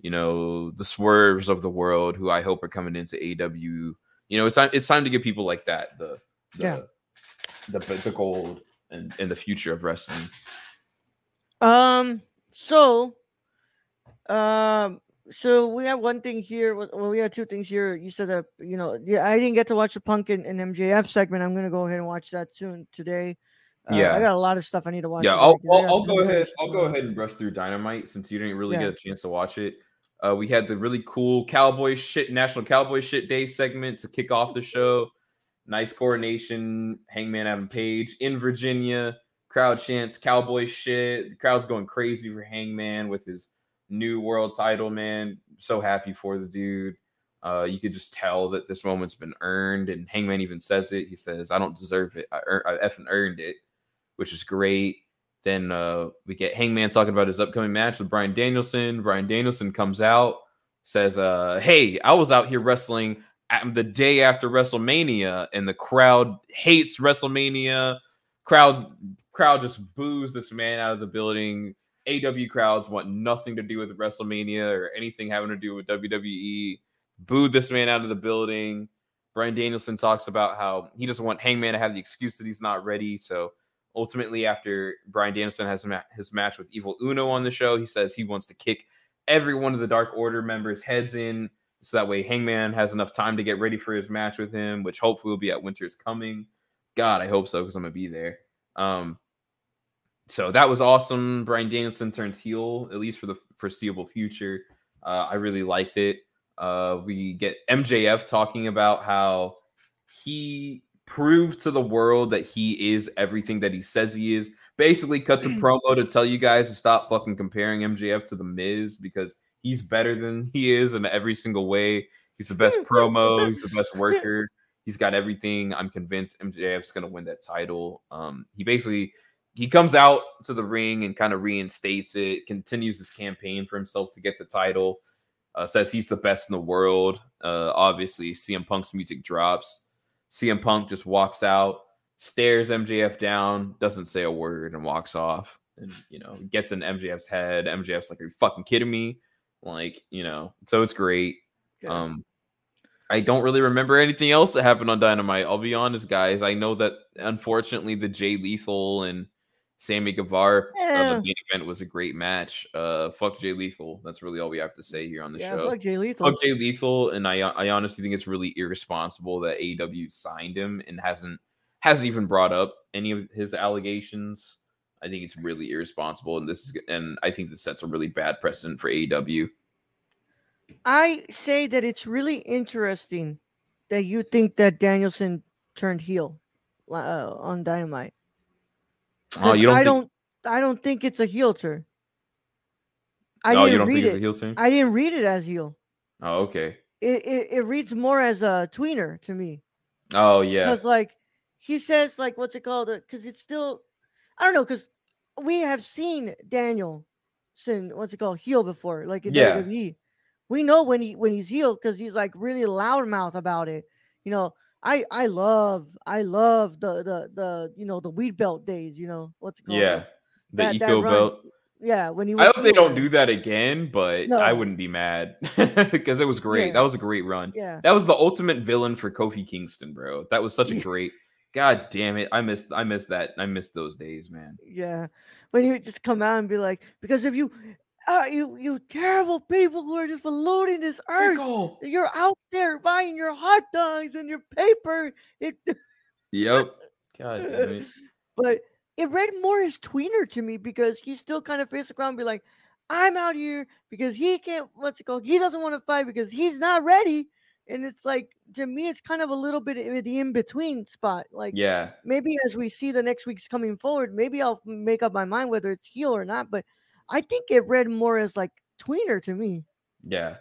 you know, the swerves of the world, who I hope are coming into AW. You know, it's time. It's time to give people like that the, the Yeah. the the gold and in the future of wrestling. Um. So, um. So we have one thing here. Well, well, we have two things here. You said that you know, yeah, I didn't get to watch the Punk and, and MJF segment. I'm gonna go ahead and watch that soon today. Uh, Yeah. I got a lot of stuff I need to watch. yeah, I'll, I'll, I'll go ahead. I'll go ahead and brush through Dynamite since you didn't really Yeah. get a chance to watch it. Uh, we had the really cool Cowboy shit National Cowboy shit day segment to kick off the show. Nice coronation, Hangman Adam Page in Virginia. Crowd chants Cowboy shit. The crowd's going crazy for Hangman with his new world title. Man, so happy for the dude. Uh, you could just tell that this moment's been earned, and Hangman even says it. He says, "I don't deserve it. I, ear- I effing earned it," which is great. Then uh, we get Hangman talking about his upcoming match with Bryan Danielson. Bryan Danielson comes out, says, uh, "Hey, I was out here wrestling the day after WrestleMania, and the crowd hates WrestleMania. Crowd, crowd just boos this man out of the building. AW crowds want nothing to do with WrestleMania or anything having to do with WWE. Booed this man out of the building. Bryan Danielson talks about how he doesn't want Hangman to have the excuse that he's not ready. So ultimately, after Bryan Danielson has his match with Evil Uno on the show, he says he wants to kick every one of the Dark Order members' heads in. So that way, Hangman has enough time to get ready for his match with him, which hopefully will be at Winter's Coming. God, I hope so because I'm gonna be there. Um, so that was awesome. Bryan Danielson turns heel, at least for the foreseeable future. Uh, I really liked it. Uh, we get MJF talking about how he proved to the world that he is everything that he says he is. Basically, cuts a (clears throat) promo to tell you guys to stop fucking comparing MJF to the Miz because he's better than he is in every single way. He's the best promo. He's the best worker. He's got everything. I'm convinced MJF's gonna win that title. Um, he basically he comes out to the ring and kind of reinstates it, continues his campaign for himself to get the title. Uh, says he's the best in the world. Uh, obviously, CM Punk's music drops. CM Punk just walks out, stares MJF down, doesn't say a word, and walks off. And you know, gets in MJF's head. MJF's like, "Are you fucking kidding me?" Like, you know, so it's great. Yeah. Um, I don't really remember anything else that happened on Dynamite. I'll be honest, guys. I know that unfortunately the Jay Lethal and Sammy Guevara uh, the main event was a great match. Uh, fuck Jay Lethal. That's really all we have to say here on the yeah, show. fuck Jay Lethal. Fuck Jay Lethal, and I I honestly think it's really irresponsible that AEW signed him and hasn't hasn't even brought up any of his allegations. I think it's really irresponsible, and this is and I think this sets a really bad precedent for AEW. I say that it's really interesting that you think that Danielson turned heel uh, on Dynamite. Oh, you don't I think- don't. I don't think it's a heel turn. I oh, didn't you don't read think it. it's a heel turn? I didn't read it as heel. Oh, okay. It, it it reads more as a tweener to me. Oh, yeah. Because like he says like what's it called? Uh, because it's still I don't know because we have seen Daniel sin what's it called heel before like in Yeah. WWE. We know when he when he's healed because he's like really loudmouth about it. You know, I I love I love the the the you know the weed belt days. You know what's it called? Yeah. The that- that eco run. belt. yeah. When he I hope they don't do that again, but I wouldn't be mad (laughs) because it was great. Yeah. That was a great run. Yeah, That was the ultimate villain for Kofi Kingston, bro. That was such a great. God damn it! I missed. I missed that. I missed those days, man. yeah. When he would just come out and be like, because if you, uh, you you terrible people who are just polluting this earth. Pickle. You're out there buying your hot dogs and your paper. It, Yep. (laughs) God damn it. but it read more as tweener to me because he still kind of faced the ground and be like, I'm out here because he can't, what's it called? He doesn't want to fight because he's not ready. And it's like, to me, it's kind of a little bit of the in between spot. Like, Yeah. maybe as we see the next week's coming forward, maybe I'll make up my mind whether it's heel or not. But I think it read more as like tweener to me. Yeah.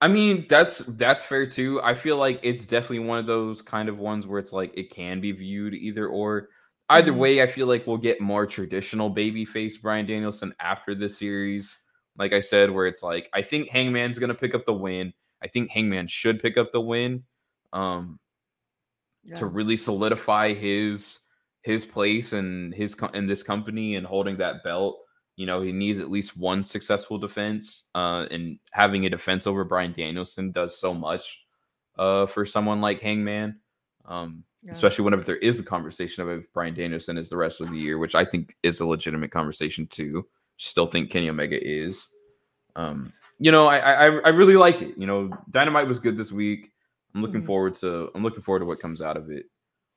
I mean, that's that's fair too. I feel like it's definitely one of those kind of ones where it's like it can be viewed either or. Either Mhm. way, I feel like we'll get more traditional babyface Bryan Danielson after this series. Like I said, where it's like I think Hangman's gonna pick up the win. I think Hangman should pick up the win. Um, to really solidify his his place and his co- in this company and holding that belt. You know, he needs at least one successful defense. Uh, and having a defense over Bryan Danielson does so much uh, for someone like Hangman. Um, Yeah. especially whenever there is a conversation of if Bryan Danielson is the rest of the year, which I think is a legitimate conversation too. Still think Kenny Omega is. Um, you know, I, I I really like it. You know, Dynamite was good this week. I'm looking Mhm. forward to I'm looking forward to what comes out of it.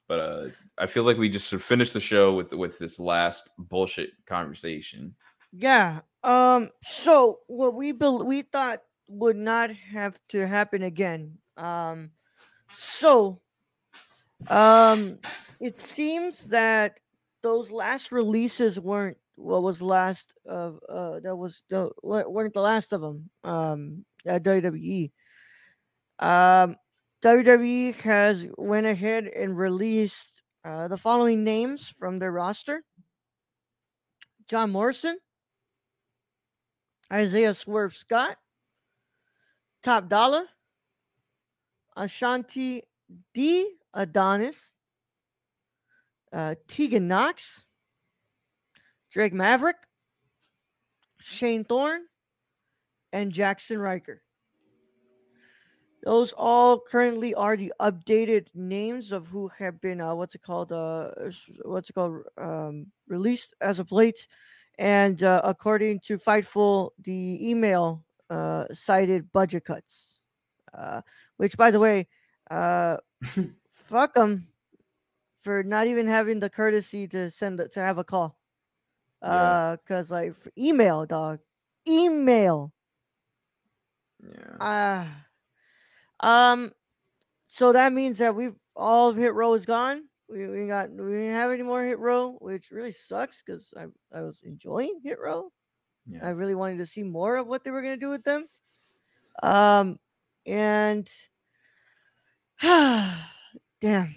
But uh I feel like we just should finish the show with with this last bullshit conversation. Yeah. Um. So what we bel we thought would not have to happen again. Um. So. Um. It seems that those last releases weren't what was last of uh that was the weren't the last of them um at WWE. Um, WWE has went ahead and released uh, the following names from their roster: John Morrison, Isaiah Swerve Scott, Top Dollar, Ashante Thee Adonis, uh, Tegan Nox, Drake Maverick, Shane Thorne, and Jaxson Ryker. Those all currently are the updated names of who have been uh, what's it called uh what's it called um released as of late, and uh, according to Fightful, the email uh cited budget cuts, uh, which by the way, uh, (laughs) fuck them for not even having the courtesy to send to have a call, Yeah. uh, cause like email dog, email. Yeah. Ah. Um. So that means that we've all of hit row is gone. We we got we didn't have any more hit row, which really sucks because I I was enjoying hit row. Yeah. I really wanted to see more of what they were gonna do with them. Um, and (sighs) damn,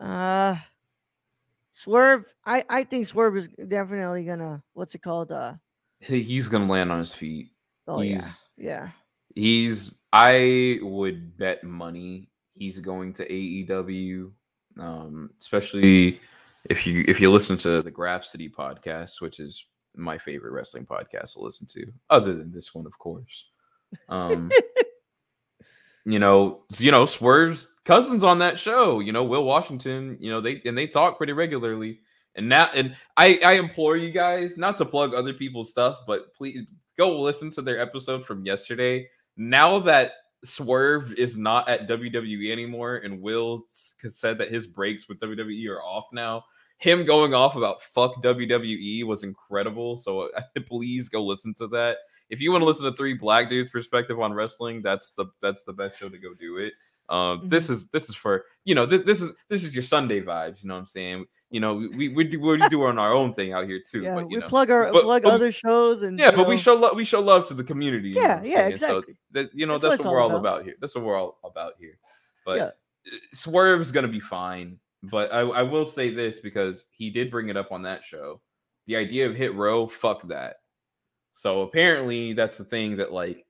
uh, Swerve. I I think Swerve is definitely gonna what's it called? Uh, He- He's gonna land on his feet. oh yeah, yeah. He's I would bet money he's going to AEW. Um, especially if you if you listen to the Grapsity podcast, which is my favorite wrestling podcast to listen to, other than this one, of course. Um, (laughs) you know, you know, Swerve's cousins on that show, you know, Will Washington, you know, they and they talk pretty regularly. And now and I I implore you guys not to plug other people's stuff, but please go listen to their episode from yesterday. Now that Swerve is not at WWE anymore and Will said that his breaks with WWE are off now. Him going off about fuck WWE was incredible. So uh, (laughs) please go listen to that if you want to listen to three black dudes perspective on wrestling that's the that's the best show to go do it um this is this is for you know this, this is this is your sunday vibes you know what i'm saying you know we we do we do on our own thing out here too yeah, but you we know plug our but- plug but- other shows and yeah but we show love we show love to the community know Yeah, yeah, saying? exactly. so that you know That's what that's, it's what we're all about. about here that's what we're all about here but Yeah. uh, swerve's gonna be fine but I, I will say this because he did bring it up on that show the idea of hit row fuck that so apparently that's the thing that like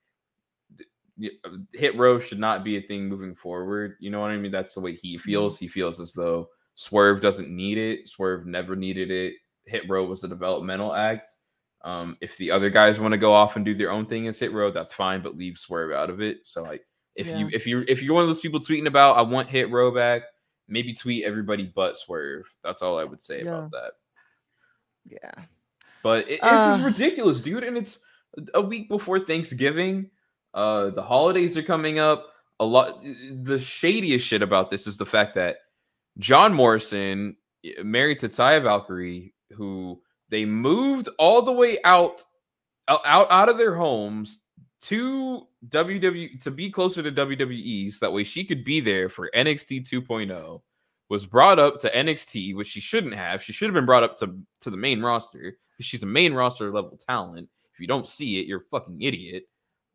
hit row should not be a thing moving forward. You know what I mean? That's the way he feels. He feels as though Swerve doesn't need it. Swerve never needed it. Hit row was a developmental act. Um, if the other guys want to go off and do their own thing as hit row, that's fine, but leave Swerve out of it. So like if you Yeah. if you if you're one of those people tweeting about I want hit row back, maybe tweet everybody but Swerve. That's all I would say about that. yeah But it, it's Uh. just ridiculous, dude. And it's a week before Thanksgiving. Uh, the holidays are coming up. A lot. The shadiest shit about this is the fact that John Morrison, married to Valkyrie, who they moved all the way out, out, out out of their homes to WWE to be closer to WWE, so that way she could be there for NXT 2.0. Was brought up to NXT, which she shouldn't have. She should have been brought up to to the main roster because she's a main roster level talent. If you don't see it, you're a fucking idiot.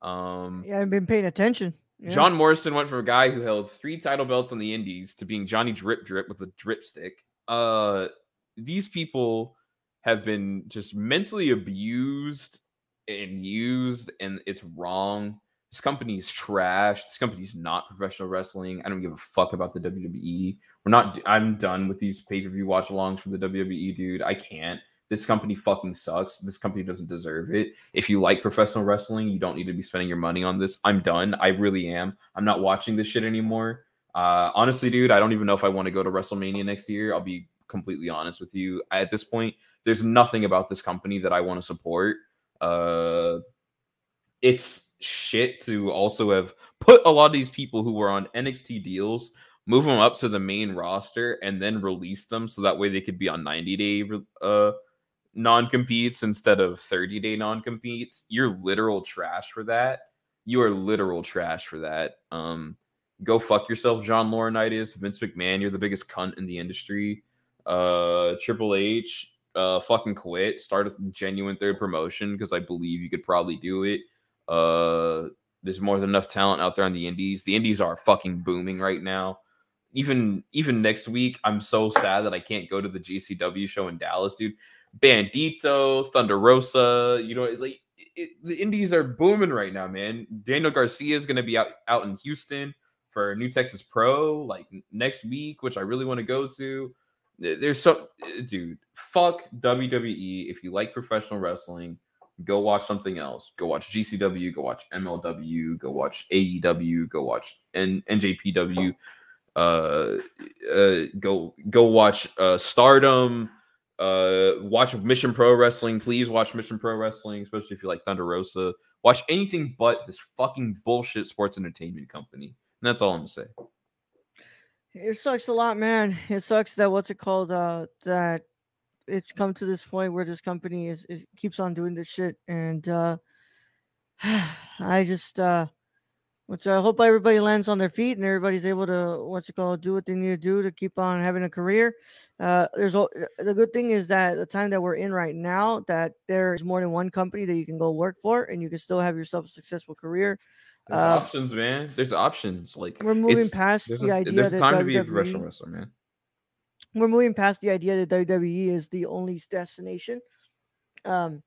Um, yeah i've been paying attention yeah. John Morrison went from a guy who held three title belts on the Indies to being Johnny Drip Drip with a drip stick. Uh, these people have been just mentally abused and used, and it's wrong. This company's trash. This company's not professional wrestling. I don't give a fuck about the WWE. We're not. I'm done with these pay per view watch alongs from the WWE, dude. I can't. This company fucking sucks. This company doesn't deserve it. If you like professional wrestling, you don't need to be spending your money on this. I'm done. I really am. I'm not watching this shit anymore. Uh, honestly, dude, I don't even know if I want to go to WrestleMania next year. I'll be completely honest with you. At this point, there's nothing about this company that I want to support. Uh, it's shit to also have put a lot of these people who were on NXT deals, move them up to the main roster, and then release them so that way they could be on 90 day uh non competes instead of 30 day non competes. You're literal trash for that. You are literal trash for that. Um, go fuck yourself, John Laurinaitis, Vince McMahon. You're the biggest cunt in the industry. Uh, Triple H, uh, fucking quit. Start a genuine third promotion because I believe you could probably do it. Uh, There's more than enough talent out there on the indies. The indies are fucking booming right now. Even even next week, I'm so sad that I can't go to the GCW show in Dallas, dude. Bandito, Thunder Rosa, you know, like it, the indies are booming right now, man. Daniel Garcia is going to be out out in Houston for New Texas Pro like next week, which I really want to go to. There's so, dude, fuck WWE. If you like professional wrestling, go watch something else. Go watch GCW, go watch MLW, go watch AEW, go watch N- NJPW. Uh, uh, go go watch uh Stardom uh, watch Mission Pro Wrestling. Please watch Mission Pro Wrestling, especially if you like Thunder Rosa. Watch anything but this fucking bullshit sports entertainment company. And that's all I'm gonna say. It sucks a lot, man. It sucks that what's it called? Uh, that it's come to this point where this company is, is keeps on doing this shit, and uh, (sighs) I just uh, what's I hope everybody lands on their feet and everybody's able to what's it called do what they need to do to keep on having a career. Uh, there's a, the good thing is that the time that we're in right now, that there is more than one company that you can go work for, and you can still have yourself a successful career. There's uh, options, man. There's options. Like we're moving past the a, idea. There's that time WWE, to be a professional wrestler, man. We're moving past the idea that WWE is the only destination. Um,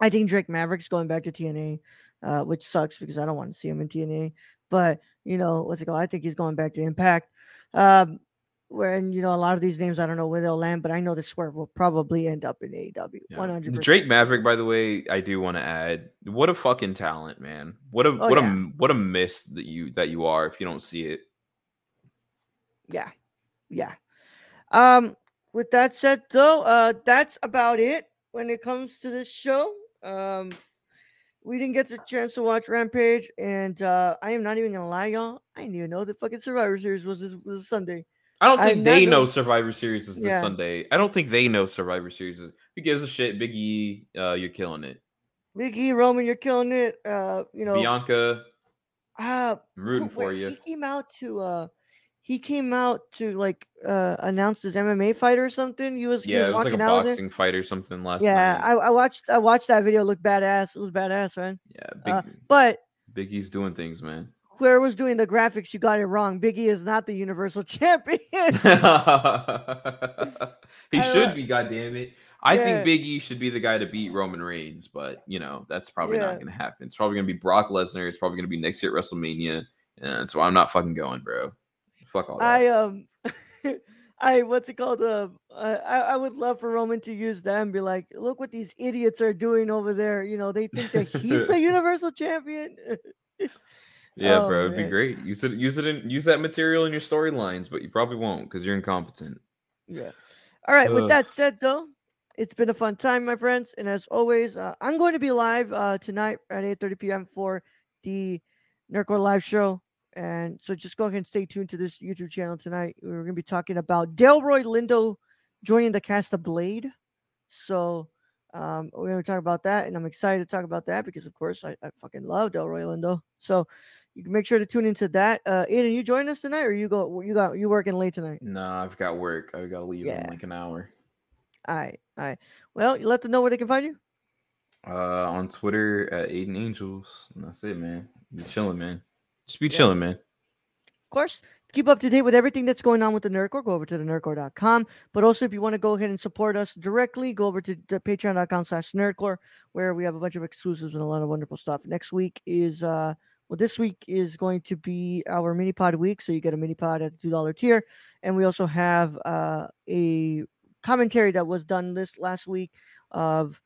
I think Drake Maverick's going back to TNA, uh, which sucks because I don't want to see him in TNA. But you know what's it called? I think he's going back to Impact. Um, where and you know a lot of these names I don't know where they'll land, but I know the Swerve will probably end up in AEW. One hundred. Drake Maverick, by the way, I do want to add, what a fucking talent, man! What a oh, what yeah. a what a miss that you that you are if you don't see it. Yeah, yeah. Um, with that said, though, uh, that's about it when it comes to this show. Um, we didn't get the chance to watch Rampage, and uh, I am not even gonna lie, y'all. I didn't even know the fucking Survivor Series was this was Sunday. I don't think I they know Survivor Series is this yeah. Sunday. I don't think they know Survivor Series is. Who gives a shit? Big E, uh, you're killing it. Big E, Roman, you're killing it. Uh, you know, Bianca. Uh, I'm rooting who, for you. He came out to uh, he came out to like uh announce his MMA fight or something. He was yeah, he was it was like a boxing fight or something last yeah, night. I, I watched I watched that video. Look badass. It was badass, man. Yeah, big, uh, but Big E's doing things, man whoever was doing the graphics, you got it wrong. Biggie is not the Universal (laughs) Champion. (laughs) he should be, goddamn it. I yeah. think Big E should be the guy to beat Roman Reigns, but you know that's probably yeah. not going to happen. It's probably going to be Brock Lesnar. It's probably going to be next year at WrestleMania, and so I'm not fucking going, bro. Fuck all that. I um, (laughs) I what's it called? Uh, I I would love for Roman to use that and be like, look what these idiots are doing over there. You know, they think that he's the (laughs) Universal Champion. (laughs) Yeah, oh, bro, it'd man. be great. Use it, use it, in, use that material in your storylines, but you probably won't because you're incompetent. Yeah. All right. Ugh. With that said, though, it's been a fun time, my friends, and as always, uh, I'm going to be live uh, tonight at 8:30 p.m. for the Nerd Corps live show, and so just go ahead and stay tuned to this YouTube channel tonight. We're going to be talking about Delroy Lindo joining the cast of Blade. So um, we're going to talk about that, and I'm excited to talk about that because, of course, I, I fucking love Delroy Lindo. So you can make sure to tune into that. Uh, Aiden, you join us tonight, or you go? You got you working late tonight? Nah, I've got work. I got to leave yeah. in like an hour. All right, all right. Well, you let them know where they can find you. Uh, on Twitter at Aiden Angels. And that's it, man. Be chilling, man. Just be yeah. chilling, man. Of course, keep up to date with everything that's going on with the Nerd Corps, go over to the nerdcorps.com. But also, if you want to go ahead and support us directly, go over to the patreon.com slash nerdcore, where we have a bunch of exclusives and a lot of wonderful stuff. Next week is uh well, this week is going to be our mini pod week. So you get a mini pod at the $2 tier. And we also have uh, a commentary that was done this last week of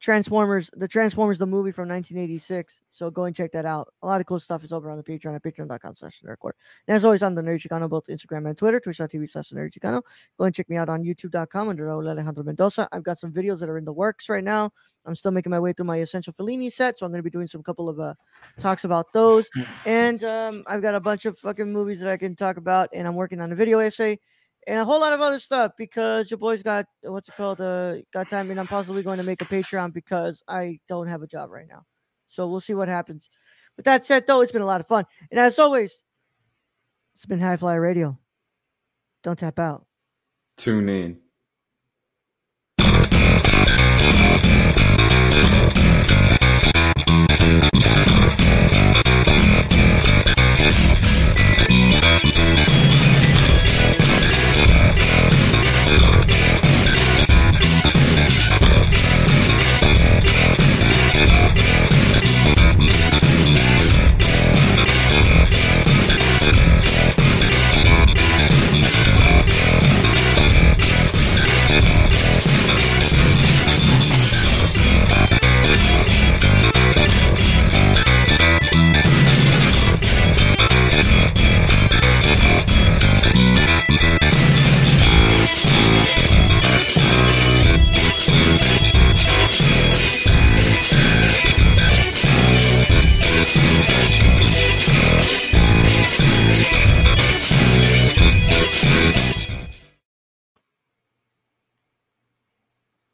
Transformers, the Transformers, the movie from 1986. So go and check that out. A lot of cool stuff is over on the Patreon at patreon.com slash nerdcorps. And as always, on the Nerd Chicano, both Instagram and Twitter, twitch.tv slash nerd Chicano. Go and check me out on youtube.com under Raul Alejandro Mendoza. I've got some videos that are in the works right now. I'm still making my way through my Essential Fellini set, so I'm going to be doing some couple of uh, talks about those. (laughs) And um, I've got a bunch of fucking movies that I can talk about, and I'm working on a video essay and a whole lot of other stuff because your boys got what's it called? Uh, got time, and I'm possibly going to make a Patreon because I don't have a job right now. So we'll see what happens. With that said, though, it's been a lot of fun, and as always, it's been High Fly Radio. Don't tap out. Tune in. Thank Thank you.